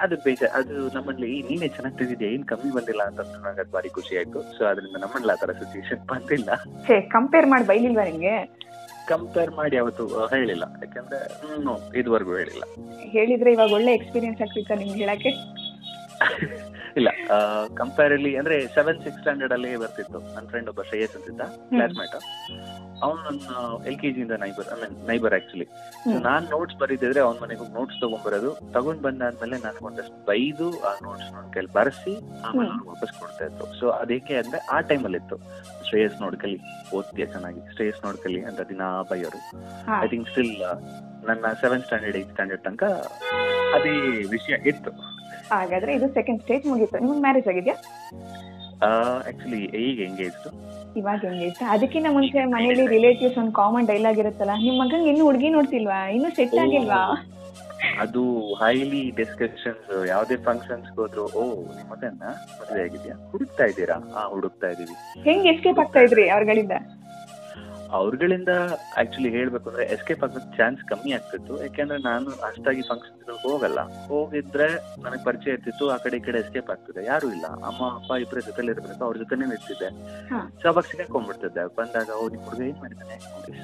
ಅದು ಬೇಜಾರ್ ಅದು ನಮ್ಮಲ್ಲಿ "ಈ, ನೀನೇ ಚೆನ್ನಾಗಿ ತೆಗೆದಿದ್ಯಾ ಏನ್ ಕಮ್ಮಿ ಬಂದಿಲ್ಲ? ಅಂತ ನನಗೆ ಅದು ಭಾರಿ ಖುಷಿ ಆಯ್ತು. ಸೊ ಅದರಿಂದ ನಮ್ಮಲ್ಲಿ ಆ ತರ ಸಿಚುವೇಶನ್ ಬಂದಿಲ್ಲ. ಕಂಪೇರ್ ಮಾಡಿ ಬೈಲಿಲ್ವಾ ನಿಮ್ಗೆ ಕಂಪೇರ್ ಮಾಡಿ ಅವತ್ತು ಹೇಳಿಲ್ಲ. ಯಾಕಂದ್ರೆ ಇದುವರೆಗೂ ಹೇಳಿಲ್ಲ. ಹೇಳಿದ್ರೆ ಇವಾಗ ಒಳ್ಳೆ ಎಕ್ಸ್ಪೀರಿಯನ್ಸ್ ಆಗ್ತಿತ್ತ ನಿಮ್ಗೆ ಹೇಳಕ್ಕೆ? ಇಲ್ಲ ಕಂಪೇರ್ ಅಲ್ಲಿ ಅಂದ್ರೆ ಸೆವೆನ್ ಸಿಕ್ಸ್ ಸ್ಟ್ಯಾಂಡರ್ಡ್ ಅಲ್ಲಿ ಬರ್ತಿತ್ತು. ನನ್ನ ಫ್ರೆಂಡ್ ಒಬ್ಬ ಶ್ರೇಯಸ್ ಅಂತಿದ್ದ ಕ್ಲಾಸ್ಮೇಟ್ ಅವ್ನು ನನ್ನ L K ಜಿಯಿಂದ neighbour I mean neighbour actually so non notes ಬರೀತಿದ್ರೆ ಅವ್ನ ಮನೆಗೆ ಹೋಗಿ ನೋಟ್ಸ್ ತಗೊಂಡ್ಬರೋದು. ತಗೊಂಡ್ ಬಂದಾದ್ಮೇಲೆ ನಾನು ಒಂದಷ್ಟು ಬೈದು ಆ ನೋಟ್ಸ್ ನನ್ನ ಕೈಲಿ ಬರೆಸಿ ಆಮೇಲೆ ಅವ್ನು ವಾಪಸ್ ಕೊಡ್ತಾ ಇತ್ತು. ಸೊ ಅದಕ್ಕೆ ಅಂದ್ರೆ ಆ ಟೈಮಲ್ಲಿ ಇತ್ತು. ಶ್ರೇಯಸ್ ನೋಡ್ಕಲಿ ಓದ್ತೀಯ ಚೆನ್ನಾಗಿ. ಶ್ರೇಯಸ್ ನೋಡ್ಕಲಿ ಅಂತ ದಿನ ಬೈಯೋರು. ಐ ಥಿಂಕ್ ಸ್ಟಿಲ್ ನನ್ನ ಸೆವೆಂತ್ ಸ್ಟ್ಯಾಂಡರ್ಡ್ ಏತ್ ಸ್ಟ್ಯಾಂಡರ್ಡ್ ತನಕ ಅದೇ ವಿಷಯ ಇತ್ತು. ಹಾಗಾದ್ರೆ ಇದು ಸೆಕೆಂಡ್ ಸ್ಟೇಜ್ ಮುಗಿತು. ನಿಮ್ಗೆ ಮ್ಯಾರೇಜ್ ಆಗಿದ್ಯಾ? ಆಕ್ಚುಲಿ ಈಗ ಎಂಗೇಜ್ಡ್ ಇವಾಗ ಹೆಂಗೈತೆ ಅದಕ್ಕಿಂತ ಮುಂಚೆ ಮನೇಲಿ ರಿಲೇಟಿವ್ಸ್ ಒಂದು ಕಾಮನ್ ಡೈಲಾಗ್ ಇರುತ್ತಲ್ಲ ನಿಮ್ಮ ಮಗಂಗೆ ಇನ್ನು ಹುಡುಗಿ ನೋಡ್ತಿಲ್ವಾ? ಇನ್ನು ಸೆಟ್ ಆಗಿಲ್ವಾ? ಅದು ಹೈಲಿ ಡಿಸ್ಕಷನ್ಸ್ ಯಾವುದೇ ಫಂಕ್ಷನ್ಸ್ ಹೋದ್ರು ಓ ನಿಮ್ಮ ಮಗನ್ನ ಮದುವೆ ಆಗಿದ್ಯಾ? ಹುಡುಕ್ತಾ ಇದ್ದೀರಾ? ಹಾ ಹುಡುಕ್ತಾ ಇದ್ದೀವಿ. ಹೆಂಗ್ ಎಸ್ಕೇಪ್ ಆಗ್ತಾ ಇದ್ರಿ ಅವ್ರಗಳಿಂದ? ಅವ್ರಗಳಿಂದ ಆಕ್ಚುಲಿ ಹೇಳ್ಬೇಕು ಅಂದ್ರೆ ಎಸ್ಕೇಪ್ ಆಗೋದ್ ಚಾನ್ಸ್ ಕಮ್ಮಿ ಆಗ್ತಿತ್ತು. ಯಾಕೆಂದ್ರೆ ನಾನು ಅಷ್ಟಾಗಿ ಫಂಕ್ಷನ್ ಹೋಗಲ್ಲ. ಹೋಗಿದ್ರೆ ನನಗೆ ಪರಿಚಯ ಇರ್ತಿತ್ತು ಆ ಕಡೆ ಈ ಕಡೆ ಎಸ್ಕೇಪ್ ಆಗ್ತಿದೆ. ಯಾರು ಇಲ್ಲ. ಅಮ್ಮ ಅಪ್ಪ ಇಬ್ಬರ ಜೊತೆಲಿ ಇರ್ಬೇಕು ಅವ್ರ ಜೊತೆನೇ ಇರ್ತಿದ್ದೆ. ಸೊ ಅವಾಗ ಸಿಗಾಕೊಂಡ್ಬಿಡ್ತಿದ್ದೆ ಬಂದಾಗ ಓ ನಿಮ್ ಹುಡುಗ ಏನ್ ಮಾಡಿದ್ದಾನೆ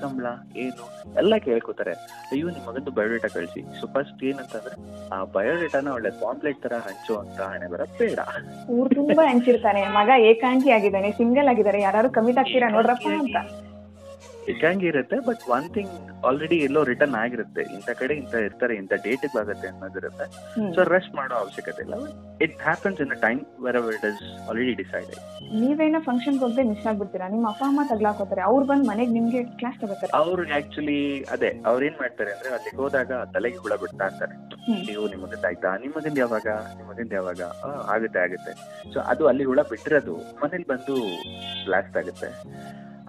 ಸಂಬಳ ಏನು? ಎಲ್ಲ ಕೇಳ್ಕೊತಾರೆ. ಅಯ್ಯೋ ನಿಮ್ ಮಗಂದು ಬಯೋಡೇಟಾ ಕಳಿಸಿ. ಸೊ ಫಸ್ಟ್ ಏನಂತಂದ್ರೆ ಆ ಬಯೋಡೇಟಾನ ಒಳ್ಳೆ ಪಾಂಪ್ಲೆಟ್ ತರ ಹಂಚು ಅಂತ ಹಣೆ ಬರ ಬೇಡ. ಊರ್ ತುಂಬಾ ಹಂಚಿರ್ತಾನೆ. ಮಗ ಏಕಾಂಗಿ ಆಗಿದ್ದಾನೆ ಸಿಂಗಲ್ ಆಗಿದ್ದಾರೆ. ಯಾರು ಕಮಿಟ್ ಆಗ್ತೀರಾ ನೋಡ್ರಪ್ಪ ಅಂತ. ಏಕಾಂಗಿ ಇರುತ್ತೆ ಬಟ್ ಒನ್ ಥಿಂಗ್ ಆಲ್ರೆಡಿ ಎಲ್ಲೋ ರಿಟರ್ನ್ ಆಗಿರುತ್ತೆ. ಇಂಥ ಕಡೆ ಇಂಥ ಇರ್ತಾರೆ ಇಂಥ ಡೇಟ್ ಆಗುತ್ತೆ ಅನ್ನೋದಿರುತ್ತೆ. ಸೊ ರಶ್ ಮಾಡೋ ಅವಶ್ಯಕತೆ ಇಲ್ಲ. It happens in a time where it is already decide ನೀವೇನೋ ಫಂಕ್ಷನ್ ಹೋಗದೆ ಮಿಸ್ ಆಗ್ಬಿಡ್ತೀರಾ? ನಿಮ್ಮ ಅಪ್ಪ ಅಮ್ಮ ತಗ್ಲಾಕೋತಾರೆ. ಅವ್ರು ಬಂದು ಮನೆಗೆ ನಿಮ್ಗೆ ಕ್ಲಾಸ್ ತಗೋತಾರೆ. ಅವ್ರು ಆಕ್ಚುಲಿ ಅದೇ ಅವ್ರು ಏನ್ ಮಾಡ್ತಾರೆ ಅಂದ್ರೆ ಅಲ್ಲಿಗೆ ಹೋದಾಗ ತಲೆಗೆ ಹುಳ ಬಿಡ್ತಾ ಇರ್ತಾರೆ ನೀವು ನಿಮ್ಮದಿಂದ ಆಯ್ತಾ? ನಿಮ್ಮದಿಂದ ಯಾವಾಗ? ನಿಮ್ಮದಿಂದ ಯಾವಾಗ? ಆಗುತ್ತೆ ಆಗುತ್ತೆ. ಸೊ ಅದು ಅಲ್ಲಿ ಹುಳ ಬಿಟ್ಟಿರೋದು ಮನೇಲಿ ಬಂದು ಬ್ಲಾಸ್ಟ್ ಆಗುತ್ತೆ.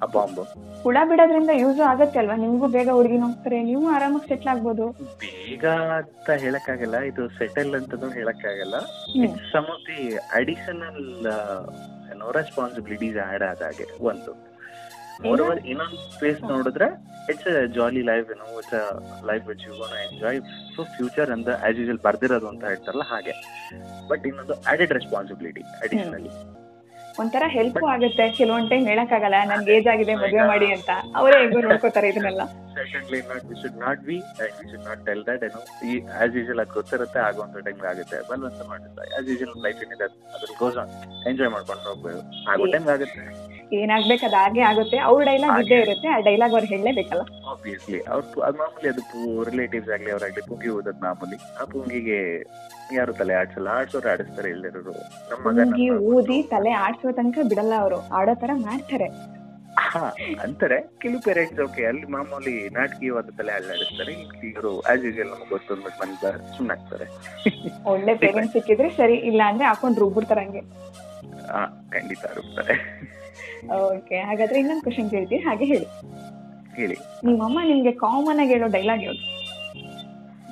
ಆ ಬಾಂಬ್ ಹುಳ ಬಿಡೋದ್ರಿಂದ ಯೂಸ್ ಆಗತ್ತೆ ಅಲ್ವಾ? ನಿಮ್ಗೂ ಬೇಗ ಹುಡುಗಿ ಹೋಗ್ತಾರೆ ನೀವು ಆರಾಮಾಗಿ ಸೆಟ್ಲ್ ಆಗ್ಬೋದು. ಬೇಗ ಅಂತ ಹೇಳಕ್ಕಾಗಲ್ಲ ಇದು ಸೆಟಲ್ ಅಂತನೂ ಹೇಳಕ್ಕಾಗಲ್ಲ. ಆಗಲ್ಲ some of the additional no responsibilities add ಆದಾಗೆ ಒಂದು. ಮೋರೋವರ್ ಇನ್ನೊಂದು ಪ್ಲೇಸ್ ನೋಡಿದ್ರೆ ಇಟ್ಸ್ ಅ ಜಾಲಿ ಲೈಫ್ ಏನೋ it's a life which you gone enjoy so future ಅಂತ ಆಸ್ ಯೂಶಲ್ ಬರ್ದಿರೋದು ಅಂತ ಹೇಳ್ತಾರಲ್ಲ ಹಾಗೆ. ಬಟ್ ಇನ್ನೊಂದು ಆಡೆಡ್ ರೆಸ್ಪಾನ್ಸಿಬಿಲಿಟಿ ಅಡಿಷನಲಿ ಒಂಥರ ಹೆಲ್ಪ್ ಆಗುತ್ತೆ. ಕೆಲವೊಂದ್ ಟೈಮ್ ಹೇಳಕ್ಕಾಗಲ್ಲ ನನ್ಗೆ ಏಜ್ ಆಗಿದೆ ಮದುವೆ ಮಾಡಿ ಅಂತ. ಅವರೇ ಹೆಂಗೋ ನೋಡ್ಕೋತಾರೆ ಇದನ್ನೆಲ್ಲ. Secondly not we should not be and we should not tell that ಏನೋ ಈ ಆಸ್ ಯೂಶಲ್ ಅದು ಗೊತ್ತಿರುತ್ತೆ ಒಂದು ಟೈಮ್ ಆಗುತ್ತೆ. ಬಲ್ವಂತ ಮಾಡುತ್ತೆ. ಆಸ್ ಯೂಶಲ್ ಲೈಫ್ ಏನಿದೆ ಅದ್ರ ಗೋಸ್ ಆನ್ ಎಂಜಾಯ್ ಮಾಡ್ಕೊಂಡು ಹೋಗ್ಬೋದು. ಆಗೋ ಟೈಮ್ ಆಗುತ್ತೆ. ಏನಾಗ್ಬೇಕು ಅದಾಗೆ ಆಗುತ್ತೆ. ಅವ್ರ ಡೈಲಾಗ್ ಇದ್ದೇ ಇರುತ್ತೆ ಆ ಡೈಲಾಗ್ ಅವ್ರು ಹೇಳಲೇಬೇಕಲ್ಲ. ಆಬ್ವಿಯಸ್ಲಿ ಅವ್ರು ಅದು ಮಾಮೂಲಿ ಅದು ರಿಲೇಟಿವ್ಸ್ ಆಗ್ಲಿ ಅವರಾಗ್ಲಿ ಪುಂಗಿ ಓದೋದು ಮಾಮೂಲಿ. ಆ ಪುಂಗಿಗೆ ಯಾರು ತಲೆ ಆಡ್ಸಲ್ಲ? ಆಡ್ಸೋರು ಆಡಿಸ್ತಾರೆ ಎಲ್ಲರೂ. ನಮ್ಮ ಮಗ ಊದಿ ತಲೆ ಆಡ್ಸೋ ತನಕ ಬಿಡಲ್ಲ ಅವರು. ಆಡೋ ತರ ಮಾಡ್ತಾರೆ. ಹಾ ಅಂತಾರೆ. ಕೆಲವು ಪೇರೆಂಟ್ಸ್ ಓಕೆ ಅಲ್ಲಿ ಮಾಮೂಲಿ ನಾಟಕೀಯವಾದ ತಲೆ ಆಡಿಸ್ತಾರೆ. ಇವರು ಆಸ್ ಯೂಶಲ್ ನಮ್ಗೆ ಗೊತ್ತು ಅಂದ್ಬಿಟ್ಟು ಮನೆ ಸುಮ್ಮನೆ ಆಗ್ತಾರೆ ಒಳ್ಳೆ ಪೇರೆಂಟ್ಸ್ ಸಿಕ್ಕಿದ್ರೆ ಸರಿ ಇಲ್ಲ ಅಂದ್ರೆ ಹಾಕೊಂಡು ರುಬ್ಬಿಡ್ತಾರೆ ಹಂಗೆ ಹಾ ಖಂಡಿತ ರುಬ್ತಾರೆ. ಓಕೆ ಹಾಗಾದ್ರೆ ಇನ್ನೊಂದು ಕ್ವಶನ್ ಕೇಳ್ತೀನಿ. ಹಾಗೆ ಹೇಳಿ. ಹೇಳಿ. ನಿಮ್ಮಮ್ಮ ನಿಮ್ಗೆ ಕಾಮನ್ ಆಗಿ ಹೇಳೋ ಡೈಲಾಗ್ ಯಾವ್ದು?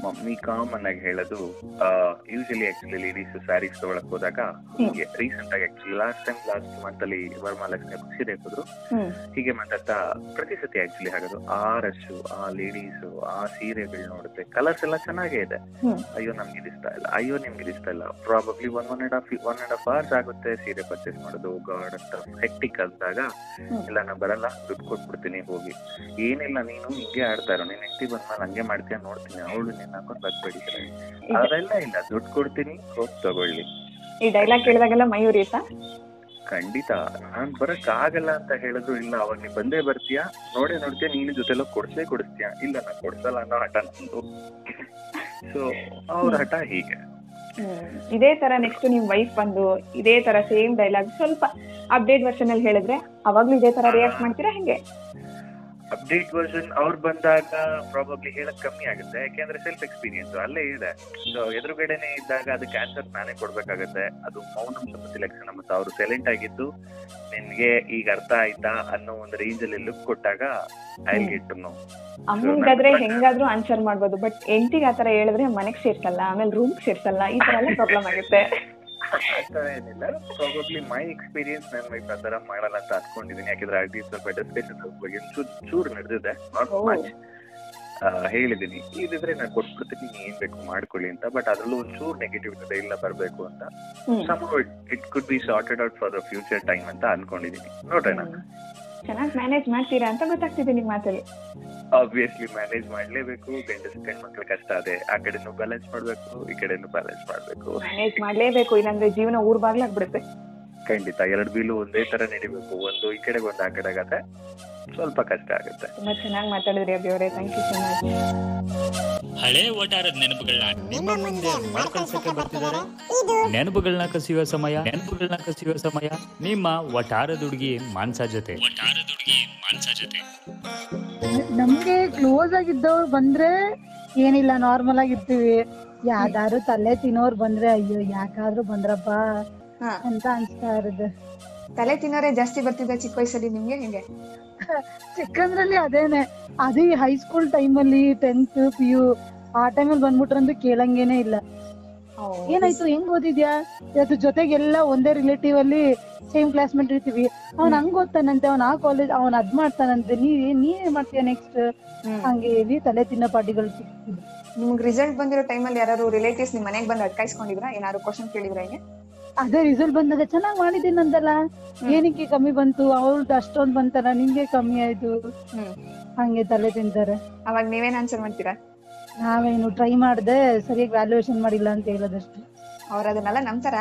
ಮಮ್ಮಿ ಕಾಮನ್ ಆಗಿ ಹೇಳೋದು ಯೂಶಲಿ ಆಕ್ಚುಲಿ ಲೇಡೀಸ್ ಸ್ಯಾರೀಸ್ ತಗೊಳಕ್ ಹೋದಾಗ ಹೀಗೆ ರೀಸೆಂಟ್ ಆಗಿ actually last time last month ಅಲ್ಲಿ ವರಮಹಾಲಕ್ಷ್ಮಿ ಖುಷಿ ಹ್ಮ್. ಹೀಗೆ ಮಾತಾಡ್ತಾ ಪ್ರತಿ ಸತಿ ಆಕ್ಚುಲಿ ಹಾಕೋದು ಆ ರಶ್ ಆ ಲೇಡೀಸ್ ಆ ಸೀರೆಗಳು ನೋಡುತ್ತೆ ಕಲರ್ಸ್ ಎಲ್ಲ ಚೆನ್ನಾಗೇ ಇದೆ. ಅಯ್ಯೋ ನಮ್ಗೆ ಇದಿಸ್ತಾ ಇಷ್ಟ ಇಲ್ಲ. ಅಯ್ಯೋ ನಿಮ್ಗೆ ಇದಿಸ್ತಾ ಇಷ್ಟ ಇಲ್ಲ probably one one and half one and half hours ಆಗುತ್ತೆ ಸೀರೆ ಪರ್ಚೇಸ್ ಮಾಡೋದು ಗಾಡ್ ಅಂತ ಹೆಕ್ಟಿಕ್ ಅಂದಾಗ ಹ್ಮ್. ಇಲ್ಲ ನಾ ಬರಲ್ಲ ದುಡ್ಡು ಕೊಟ್ಬಿಡ್ತೀನಿ ಹೋಗಿ. ಏನಿಲ್ಲ ನೀನು ಹಿಂಗೆ ಆಡ್ತಾ ಇರೋ. ನೀನ್ ಹೆಂಡತಿ ಬಂದ್ಮೇಲೆ ಹಂಗೆ ಮಾಡ್ತೀಯ ನೋಡ್ತೀನಿ. ಅವಳು ಹಾಕೊಂಡು ಬದ್ಬೇಡಿ ಅದೆಲ್ಲ ಇಲ್ಲ ದುಡ್ಡು ಕೊಡ್ತೀನಿ ಹೋಗಿ ತಗೊಳ್ಳಿ. ಈ ಡೈಲಾಗ್ ಕೇಳಿದಾಗೆಲ್ಲ ಮೈ ಉರಿಯುತ್ತಾ ಖಂಡಿತ. ನಾನ್ ಬರಕ್ ಆಗಲ್ಲ ಅಂತ ಹೇಳಿದ್ರು ಇಲ್ಲ ಅವಾಗ ನೀ ಬಂದೇ ಬರ್ತೀಯಾ? ನೋಡಿ ನೋಡ್ತೀಯ ನೀನು ಜೊತೆಲ್ಲ ಕೊಡ್ಸೇ ಕೊಡಿಸ್ತೀಯ? ಇಲ್ಲ ನಾ ಕೊಡ್ಸಲ್ಲ ಅನ್ನೋ ಹಠ ನಂದು. ಸೊ ಅವ್ರ ಹಠ ಹೀಗೆ. ಇದೇ ತರ ನೆಕ್ಸ್ಟ್ ನಿಮ್ ವೈಫ್ ಬಂದು ಇದೇ ತರ ಸೇಮ್ ಡೈಲಾಗ್ ಸ್ವಲ್ಪ ಅಪ್ಡೇಟ್ ವರ್ಷನ್ ಅಲ್ಲಿ ಹೇಳಿದ್ರೆ ಅವಾಗ್ಲೂ ಇದೇ ತರ ರಿಯಾಕ್ಟ್ ಮಾಡ್ತೀರಾ ಹೆಂಗೆ? ಅಪ್ಡೇಟ್ ವರ್ಷನ್ ಅವ್ರು ಬಂದಾಗ ಪ್ರಾಬಬ್ಲಿ ಹೇಳಕ್ ಕಮ್ಮಿ ಆಗುತ್ತೆ. ಯಾಕೆಂದ್ರೆ ಸೆಲ್ಫ್ ಎಕ್ಸ್ಪೀರಿಯನ್ಸ್ ಅಲ್ಲೇ ಇದೆ. ಸೊ ಎದುರುಗಡೆನೆ ಇದ್ದಾಗ ಅದಕ್ಕೆ ಆನ್ಸರ್ ನಾನೇ ಕೊಡ್ಬೇಕಾಗತ್ತೆ. ಅದು ಮೌನಂ ಸಂಬಂಧಿ ಲಕ್ಷಣ ಮತ್ತು ಅವರು ಸೈಲೆಂಟ್ ಆಗಿದ್ದು ನಿನ್ಗೆ ಈಗ ಅರ್ಥ ಆಯ್ತಾ ಅನ್ನೋ ಒಂದು ರೇಂಜ್ ಅಲ್ಲಿ ಲುಕ್ ಕೊಟ್ಟಾಗ ಐ ಗೆಟ್ ನೋ ಅಮ್ಮಂಗಾದ್ರೆ ಹೆಂಗಾದ್ರೂ ಆನ್ಸರ್ ಮಾಡ್ಬೋದು. ಬಟ್ ಎಂಟಿಗೆ ಆತರ ಹೇಳಿದ್ರೆ ಮನೆಗ್ ಸೇರ್ಸಲ್ಲ ಆಮೇಲೆ ರೂಮ್ ಸೇರ್ಸಲ್ಲ ಈ ತರ ಎಲ್ಲ ಪ್ರಾಬ್ಲಮ್ ಆಗುತ್ತೆ. ಆತರ ಏನಿಲ್ಲ. ಪ್ರಾಬಬ್ಲಿ ಮೈ ಎಕ್ಸ್ಪೀರಿಯನ್ಸ್ ನನ್ನ ವೈಫ್ ಆತರ ಮಾಡಲ್ಲ ಅಂತ ಅನ್ಕೊಂಡಿದ್ದೀನಿ ಯಾಕಂದ್ರೆ ಆಲ್ರೆಡಿ ಸ್ವಲ್ಪ ಡಿಸ್ಕಷನ್ ಬಗ್ಗೆ ಚೂರ್ ಚೂರು ನಡೆದಿದೆ. ನಾಟ್ ಮಚ್ ಹೇಳಿದ್ದೀನಿ ಇದಿದ್ರೆ ನಾನು ಕೊಟ್ಬಿಡ್ತೀನಿ. ನೀನ್ ಏನ್ ಬೇಕು ಮಾಡ್ಕೊಳ್ಳಿ ಅಂತ. ಬಟ್ ಅದ್ರಲ್ಲೂ ಒಂದು ಚೂರ್ ನೆಗೆಟಿವ್ ಇದೆ ಇಲ್ಲ ಬರಬೇಕು ಅಂತ. Some it could be sorted out for the future time ಅಂತ ಅನ್ಕೊಂಡಿದೀನಿ. ನೋಡೋಣ ಚೆನ್ನಾಗಿ ಮ್ಯಾನೇಜ್ ಮಾಡ್ತೀರಾ ಅಂತ ಗೊತ್ತಾಗ್ತಿದೆ ನಿಮ್ ಮಾತಲ್ಲಿ. ಆಬ್ವಿಯಸ್ಲಿ ಮ್ಯಾನೇಜ್ ಮಾಡ್ಲೇಬೇಕು ಗಂಡಸ ಗಂಡ್ ಮಕ್ಳ ಕಷ್ಟ ಅದೇ. ಆ ಕಡೆನೂ ಬ್ಯಾಲೆನ್ಸ್ ಮಾಡ್ಬೇಕು ಈ ಕಡೆನೂ ಬ್ಯಾಲೆನ್ಸ್ ಮಾಡ್ಬೇಕು. ಮ್ಯಾನೇಜ್ ಮಾಡ್ಲೇಬೇಕು ಇಲ್ಲಾಂದ್ರೆ ಜೀವನ ಊರ್ ಬಾಗ್ಲಾಗ್ಬಿಡುತ್ತೆ ಖಂಡಿತ ಎರಡು ಬೀಲು ಒಂದೇ ತರ ನಡಿಬೇಕು. ಒಂದು ಈ ಕಡೆ ಒಂದು ಆ ಕಡೆ ಆಗತ್ತೆ. ಸ್ವಲ್ಪ ಕಷ್ಟ ಆಗುತ್ತೆ. ತುಂಬಾ ಚೆನ್ನಾಗಿ ಮಾತಾಡಿದ್ರಿ ಅಭಿ ಅವರೇ. ಥ್ಯಾಂಕ್ ಯು ಸೊ ಮಚ್ ಹಳೆ ಓಟಾರದ ನೆನಪುಗಳನ್ನ ನಿಮ್ಮ ಮುಂದೆ ಮರುಕಳಿಸಕ್ಕೆ ಬರ್ತಿದ್ದಾರೆ? ನೆನಪುಗಳನ್ನ ಕಸಿಯುವ ಸಮಯ ನೆನಪುಗಳನ್ನ ಕಸಿಯುವ ಸಮಯ ನಿಮ್ಮ ಒಟಾರದ ಹುಡುಗಿ ಮಾನ್ಸ ಜೊತೆ ಒಟಾರದ ಹುಡುಗಿ ಮಾನ್ಸ ಜೊತೆ ನಮ್ಗೆ ಕ್ಲೋಸ್ ಆಗಿದ್ದವ್ರು ಬಂದ್ರೆ ಏನಿಲ್ಲ ನಾರ್ಮಲ್ ಆಗಿರ್ತೀವಿ. ಯಾವ್ದಾದ್ರು ತಲೆ ತಿನ್ನೋರ್ ಬಂದ್ರೆ ಅಯ್ಯೋ ಯಾಕಾದ್ರೂ ಬಂದ್ರಪ್ಪ. ಅಂತ ಅನ್ಸ್ತಾ ಇರೋದು ತಲೆ ತಿನ್ನೋರೆ ಜಾಸ್ತಿ ಬರ್ತಿದ್ದ ಚಿಕ್ಕ ವಯಸ್ಸಲ್ಲಿ ನಿಮ್ಗೆ ಹೆಂಗೆ ಚಿಕ್ಕಂದ್ರಲ್ಲಿ ಅದೇನೆ. ಅದೇ ಹೈಸ್ಕೂಲ್ ಟೈಮಲ್ಲಿ ಟೆಂತ್ ಪಿ ಯು ಆ ಟೈಮಲ್ಲಿ ಬಂದ್ಬಿಟ್ರಂದು ಕೇಳಂಗೇನೆ ಇಲ್ಲ. ಏನಾಯ್ತು? ಹೆಂಗ್ ಓದಿದ್ಯಾ? ಅದ್ರ ಜೊತೆಗೆಲ್ಲ ಒಂದೇ ರಿಲೇಟಿವ್ ಅಲ್ಲಿ ಸೇಮ್ ಕ್ಲಾಸ್ಮೇಟ್ ಇರ್ತೀವಿ. ಅವ್ನ್ ಹಂಗ್ ಓದ್ತಾನಂತೆ ಅವ್ನ್ ಆ ಕಾಲೇಜ್ ಅವ್ನ್ ಅದ್ ಮಾಡ್ತಾನಂತೆ. ನೀ ನೀನ್ ಮಾಡ್ತೀಯ ನೆಕ್ಸ್ಟ್ ಹಂಗೆ ಹೇಳಿ ತಲೆ ತಿನ್ನೋ ಪಾರ್ಟಿಗಳು ನಿಮ್ಗ್ ನಿಮ್ಗೆ ರಿಸಲ್ಟ್ ಬಂದಿರೋ ಟೈಮಲ್ಲಿ ಯಾರು ರಿಲೇಟಿವ್ಸ್ ನಿಮ್ ಮನೆಗೆ ಬಂದು ಅಟ್ಕಾಯಿಸ್ಕೊಂಡಿದ್ರಾ ಏನಾದ್ರು ಕ್ವಶನ್ ಕೇಳಿದ್ರ ಹೆಂಗೆ? ಅದೇ ರಿಸಲ್ಟ್ ಬಂದಾಗ ಚೆನ್ನಾಗಿ ಮಾಡಿದ್ದೀನಿ ಅಂದಲ್ಲ ಏನಕ್ಕೆ ಕಮ್ಮಿ ಬಂತು? ಅವ್ರದ್ದು ಅಷ್ಟೊಂದು ಬಂತಾರ ನಿಂಗೆ ಕಮ್ಮಿ ಆಯ್ತು? ಹಂಗೆ ತಲೆ ತಿಂತಾರೆ. ಅವಾಗ ನೀವೇನ್ ಆನ್ಸರ್ ಮಾಡ್ತೀರಾ? ನಾವೇನು ಟ್ರೈ ಮಾಡ್ದೆ ಸರಿಯಾಗಿ ವ್ಯಾಲ್ಯೂಯೇಷನ್ ಮಾಡಿಲ್ಲ ಅಂತ ಹೇಳೋದಷ್ಟು. ಅವ್ರು ಅದನ್ನೆಲ್ಲ ನಂಬ್ತಾರ?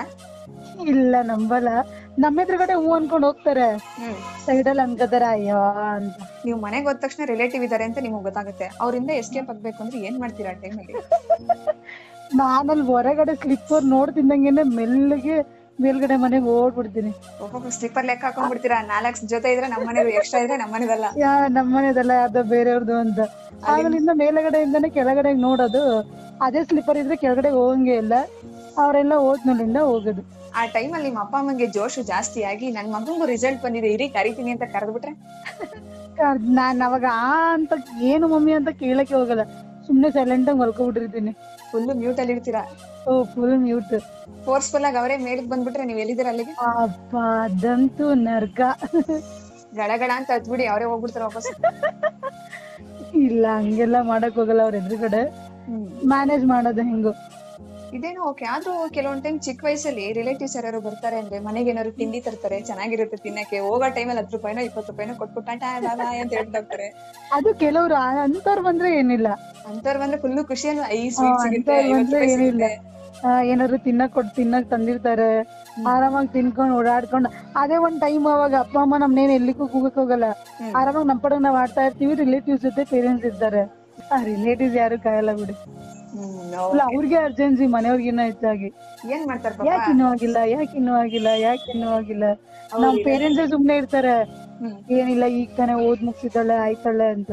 ಇಲ್ಲ ನಂಬಲ್ಲ. ನಮ್ಮ ಎದುರುಗಡೆ ಹೂ ಅನ್ಕೊಂಡು ಹೋಗ್ತಾರೆ. ಸೈಡ್ ಅಲ್ಲಿ ಅನ್ಕೋತಾರ ಅಯ್ಯೋ ಅಂತ. ನೀವು ಮನೆಗೆ ಹೋದ ತಕ್ಷಣ ರಿಲೇಟಿವ್ ಇದಾರೆ ಅಂತ ನಿಮ್ಗೆ ಗೊತ್ತಾಗುತ್ತೆ. ಅವರಿಂದ ಎಸ್ಕೇಪ್ ಆಗ್ಬೇಕು ಅಂದ್ರೆ ಏನ್ ಮಾಡ್ತೀರಾ ಆ ಟೈಮಲ್ಲಿ ನಾನಲ್ಲಿ ಹೊರಗಡೆ ಸ್ಲಿಪ್ಪರ್ ನೋಡ್ತಿದ್ದಂಗೆನೆ ಮೆಲ್ಲಗೆ ಮೇಲ್ಗಡೆ ಮನೆಗೆ ಓಡ್ಬಿಡ್ತೀನಿ ಸ್ಲಿಪ್ಪರ್ ಲೆಕ್ಕ ಹಾಕೊಂಡ್ಬಿಡ್ತೀರಾ? ನಾಲ್ಕು ಜೊತೆ ಇದ್ರೆ ನಮ್ಮ ಮನೆ ಎಕ್ಸ್ಟ್ರಾ ಇದ್ರೆ ನಮ್ಮ ಮನೆದಲ್ಲ ಯಾ ನಮ್ಮನೆದಲ್ಲ ಯಾವ್ದೋ ಬೇರೆಯವ್ರದ್ದು ಅಂತ. ಆಗಲಿಂದ ಮೇಲ್ಗಡೆಯಿಂದಾನೆ ಕೆಳಗಡೆ ನೋಡೋದು. ಅದೇ ಸ್ಲಿಪ್ಪರ್ ಇದ್ರೆ ಕೆಳಗಡೆ ಹೋಗಂಗೆ ಇಲ್ಲ. ಅವರೆಲ್ಲ ಹೋದ್ಮೇಲಿಂದ ಹೋಗೋದು. ಆ ಟೈಮಲ್ಲಿ ನಿಮ್ಮ ಅಪ್ಪ ಅಮ್ಮಂಗೆ ಜೋಶು ಜಾಸ್ತಿ ಆಗಿ ನನ್ ಮಗು ರಿಸಲ್ಟ್ ಬಂದಿದೆ. ಇರಿ ಕರಿತೀನಿ ಅಂತ ಕರೆದ್ಬಿಟ್ರೆ? ನಾನ್ ಅವಾಗ ಆ ಅಂತ ಏನು ಮಮ್ಮಿ ಅಂತ ಕೇಳಕ್ಕೆ ಹೋಗಲ್ಲ. ಸುಮ್ನೆ ಸೈಲೆಂಟ್ ಆಗಿ ಮಲ್ಕೊಬಿಟ್ಟಿರ್ತೀನಿ ಫುಲ್ ಮ್ಯೂಟ್ ಅಲ್ಲಿ ಇರ್ತೀರಾ? ಓ ಫುಲ್ ಮ್ಯೂಟ್ ಫೋರ್ಸ್ಫುಲ್ ಆಗಿ ಅವರೇ ಮೇಲಕ್ಕೆ ಬಂದ್ಬಿಟ್ರೆ ನೀವು ಎಲ್ಲಿದ್ದೀರ ಅಲ್ಲಿಗೆ? ಅಪ್ಪ ಅದಂತೂ ನರ್ಕ. ಗಡಗಡ ಅಂತ ಹತ್ಬಿಡಿ ಅವರೇ ಹೋಗ್ಬಿಡ್ತಾರ ವಾಪಸ್. ಇಲ್ಲ ಹಂಗೆಲ್ಲ ಮಾಡಕ್ ಹೋಗಲ್ಲ ಅವ್ರ ಎದುರುಗಡೆ. ಮ್ಯಾನೇಜ್ ಮಾಡೋದು ಹೆಂಗು. ಇದೇನೋ ಓಕೆ ಆದ್ರೂ ಕೆಲವೊಂದ್ ಟೈಮ್ ಚಿಕ್ಕ ವಯಸ್ಸಲ್ಲಿ ರಿಲೇಟಿವ್ಸ್ ಯಾರು ಬರ್ತಾರೆ ಅಂದ್ರೆ ಮನೆಗೆ ಏನಾದ್ರು ತಿಂಡಿ ತರ್ತಾರೆ ಚೆನ್ನಾಗಿರುತ್ತೆ ತಿನ್ನಕ್ಕೆ. ಹೋಗೋ ಟೈಮಲ್ಲಿ ಹತ್ತು ರೂಪಾಯಿನೋ ಇಪ್ಪತ್ತು ರೂಪಾಯಿನೋ ಕೊಟ್ಬಿಟ್ಟು ಅಂತ ಹೇಳ್ತಾರೆ ಅದು ಕೆಲವ್ರು ಅಂತವ್ರು ಬಂದ್ರೆ ಏನಿಲ್ಲ. ಅಂತವ್ರು ಬಂದ್ರೆ ಫುಲ್ ಖುಷಿ ಅಲ್ಲ ಐ ಸ್ವೀಟ್ ಸಿಗುತ್ತೆ ಏನಾದ್ರು ತಿನ್ನಕ್ ಕೊಟ್ಟು ತಿನ್ನಕ್ ತಂದಿರ್ತಾರೆ. ಆರಾಮಾಗಿ ತಿನ್ಕೊಂಡ್ ಓಡಾಡ್ಕೊಂಡು ಅದೇ ಒಂದ್ ಟೈಮ್ ಅವಾಗ ಅಪ್ಪ ಅಮ್ಮ ನಮ್ನೇನ್ ಎಲ್ಲಿಗೂ ಕೂಗಕ್ ಹೋಗಲ್ಲ. ಆರಾಮಾಗಿ ನಮ್ ಪಡ ನಾವ್ ಆಡ್ತಾ ಇರ್ತೀವಿ ರಿಲೇಟಿವ್ಸ್ ಜೊತೆ ಪೇರೆಂಟ್ಸ್ ಇರ್ತಾರೆ. ಆ ರಿಲೇಟಿವ್ಸ್ ಯಾರು ಕಾಯಲ್ಲ ಬಿಡಿ. ಅಲ್ಲ ಅವ್ರಿಗೆ ಅರ್ಜೆನ್ಸಿ ಮನೆಯವ್ರಿಗಿನ್ನ ಹೆಚ್ಚಾಗಿ. ಏನ್ ಮಾಡ್ತಾರ ಯಾಕೆ ಇನ್ನೂ ಆಗಿಲ್ಲ ಯಾಕೆ ಇನ್ನೂ ಆಗಿಲ್ಲ ಯಾಕೆ ಇನ್ನೂ ಆಗಿಲ್ಲ? ನಮ್ ಪೇರೆಂಟ್ಸ್ ಸುಮ್ನೆ ಇರ್ತಾರೆ. ಏನಿಲ್ಲ ಈಗ ತಾನೇ ಓದ್ ಮುಗಿಸಿದಾಳೆ ಆಯ್ತಾಳೆ ಅಂತ.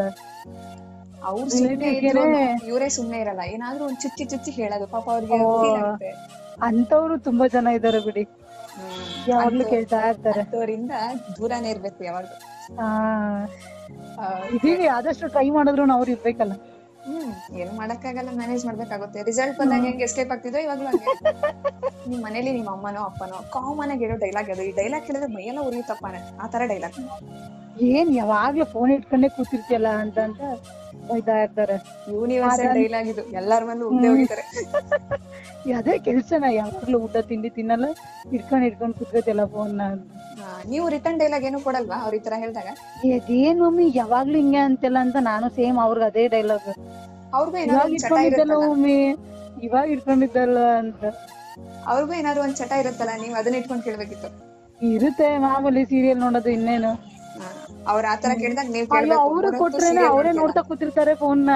ಅವ್ರು ಸುಮ್ನೆ ಇದ್ರು ಇವರೇ ಸುಮ್ನೆ ಇರಲ್ಲ. ಏನಾದ್ರೂ ಒಂದ್ ಚುಚ್ಚಿ ಚುಚ್ಚಿ ಹೇಳೋದು. ಪಾಪ ಅವ್ರಿಗೆ feel ಆಗುತ್ತೆ ಅಂತವ್ರು ತುಂಬಾ ಜನ ಇದಾರೆ ಬಿಡಿ. ಯಾವಾಗ್ಲೂ ಕೇಳ್ತಾ ಇರ್ತಾರೆ. ಅಂಥವ್ರಿಂದ ದೂರನೇ ಇರ್ಬೇಕು ಯಾವಾಗ ಆ ಇದೀವಿ ಆದಷ್ಟು ಟ್ರೈ ಮಾಡಿದ್ರು ಅವ್ರು ಇರ್ಬೇಕಲ್ಲ. ಏನು ಮಾಡಕ್ಕಾಗಲ್ಲ ಮ್ಯಾನೇಜ್ ಮಾಡ್ಬೇಕಾಗುತ್ತೆ. ರಿಸಲ್ಟ್ ಬಂದಾಗ ಹೆಂಗ್ ಎಸ್ಕೇಪ್ ಆಗ್ತಿದ್ರೋ ಇವಾಗ ಹಂಗೆ. ನಿಮ್ ಮನೇಲಿ ನಿಮ್ ಅಮ್ಮನೋ, ಅಪ್ಪನೋ ಕಾಮನ್ ಆಗಿ ಹೇಳೋ ಡೈಲಾಗ್ ಅದು. ಈ ಡೈಲಾಗ್ ಕೇಳಿದ್ರೆ ಮೈಯೆಲ್ಲ ಉರಿಯುತ್ತಪ್ಪ. ಆ ತರ ಡೈಲಾಗ್ ಏನ್ ಯಾವಾಗ್ಲೂ ಫೋನ್ ಇಟ್ಕೊಂಡೆ ಕೂತಿರ್ತಿಯಲ್ಲ ಅಂತ ಅಂತ ಹೋಯ್ತಾ ಇರ್ತಾರೆ. ಯೂನಿವರ್ಸಲ್ ಕೆಲ್ಸ ಡೈಲಾಗ್ ಇದು. ಎಲ್ಲಾರ ಮಂದಿ ಅದೇ ಕೆಲ್ಸನ ಯಾವಾಗ್ಲೂ ಊಟ ತಿಂಡಿ ತಿನ್ನಲ್ಲ ಇಟ್ಕೊಂಡ್ ಇಟ್ಕೊಂಡ್ ಕೂತ್ಕೋತಿಯಲ್ಲ ಫೋನ್ ನೀವು ರಿಟರ್ನ್ ಡೈಲಾಗ್ ಏನು ಕೊಡಲ್ವಾ? ಅವ್ರ ಈ ತರ ಹೇಳಿದಾಗ? ಅದೇನ್ ಮಮ್ಮಿ ಯಾವಾಗ್ಲೂ ಹಿಂಗೆ ಅಂತೆಲ್ಲ ಅಂತ ನಾನು ಸೇಮ್ ಅವ್ರಿಗೆ ಅದೇ ಡೈಲಾಗ್ ಅವ್ರಿಗೂ ಇವಾಗ ಏನಾದ್ರು ಚಟ ಇರುತ್ತಲ್ಲ? ಮಮ್ಮಿ ಇವಾಗ ಇಟ್ಕೊಂಡಿದ್ದಲ್ಲ ಅಂತ. ಅವ್ರಿಗೂ ಏನಾದ್ರು ಒಂದ್ ಚಟ ಇರುತ್ತಲ್ಲ? ನೀವು ಅದನ್ನ ಇಟ್ಕೊಂಡ್ ಕೇಳ್ಬೇಕಿತ್ತು. ಇರುತ್ತೆ ಮಾಮೂಲಿ ಸೀರಿಯಲ್ ನೋಡೋದು ಇನ್ನೇನು. ಅವ್ರ ಆತರ ಕೇಳಿದಾಗ ನೀವ್ ಅವ್ರು ಕೊಟ್ರೇನೆ ಅವರೇ ನೋಡ್ತಾ ಕೂತಿರ್ತಾರೆ ಫೋನ್ನ.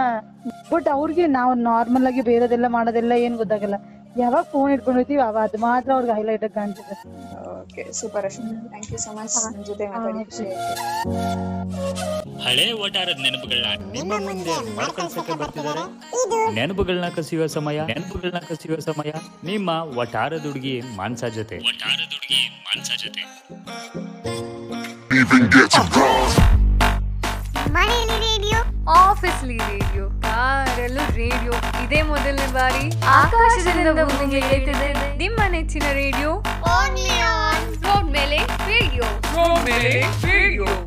ಬಟ್ ಅವ್ರಿಗೆ ನಾವು ನಾರ್ಮಲ್ ಆಗಿ ಬೇರೆದೆಲ್ಲ ಮಾಡೋದೆಲ್ಲ ಏನ್ ಗೊತ್ತಾಗಲ್ಲ. ಯಾವಾಗ ಫೋನ್ ಇಟ್ಕೊಂಡಿರ್ತೀವಿ ಅವ ಅದು ಮಾತ್ರ ಅವ್ರಿಗೆ ಹೈಲೈಟ್ ಆಗಿ ಕಾಣ್ತಿದೆ. Okay super Ashwini. Thank you so much ನಿಮ್ಮ ಜೊತೆ ಮಾತಾಡಿ ಹಳೆ ಒಟಾರದ ನೆನಪುಗಳನ್ನ ನಿಮ್ಮ ಮುಂದೆ ಮರುಕಳಿಸಕ್ಕೆ ಬರ್ತಿದ್ದಾರೆ. ನೆನಪುಗಳನ್ನ ಕಸಿಯುವ ಸಮಯ ನೆನಪುಗಳನ್ನ ಕಸಿಯುವ ಸಮಯ ನಿಮ್ಮ ಒಟಾರದ ಹುಡುಗಿ ಮಾನ್ಸ ಜೊತೆ. ಒಟಾರದ ಹುಡುಗಿ ಮಾನ್ಸ ಜೊತೆ. ಮನೆಯಲ್ಲಿ ರೇಡಿಯೋ ಆಫೀಸ್ಲಿ ರೇಡಿಯೋ ಕಾರಲ್ಲೂ ರೇಡಿಯೋ. ಇದೇ ಮೊದಲನೇ ಬಾರಿ ಆಕಾಶದಿಂದ ಭೂಮಿಗೆ ಏತಿದೆ ನಿಮ್ಮ ನೆಚ್ಚಿನ ರೇಡಿಯೋ. ಓನ್ಲಿ ಆನ್ ರೋಡ್ ಮೇಲೆ ರೇಡಿಯೋ. ರೋಡ್ ಮೇಲೆ ರೇಡಿಯೋ.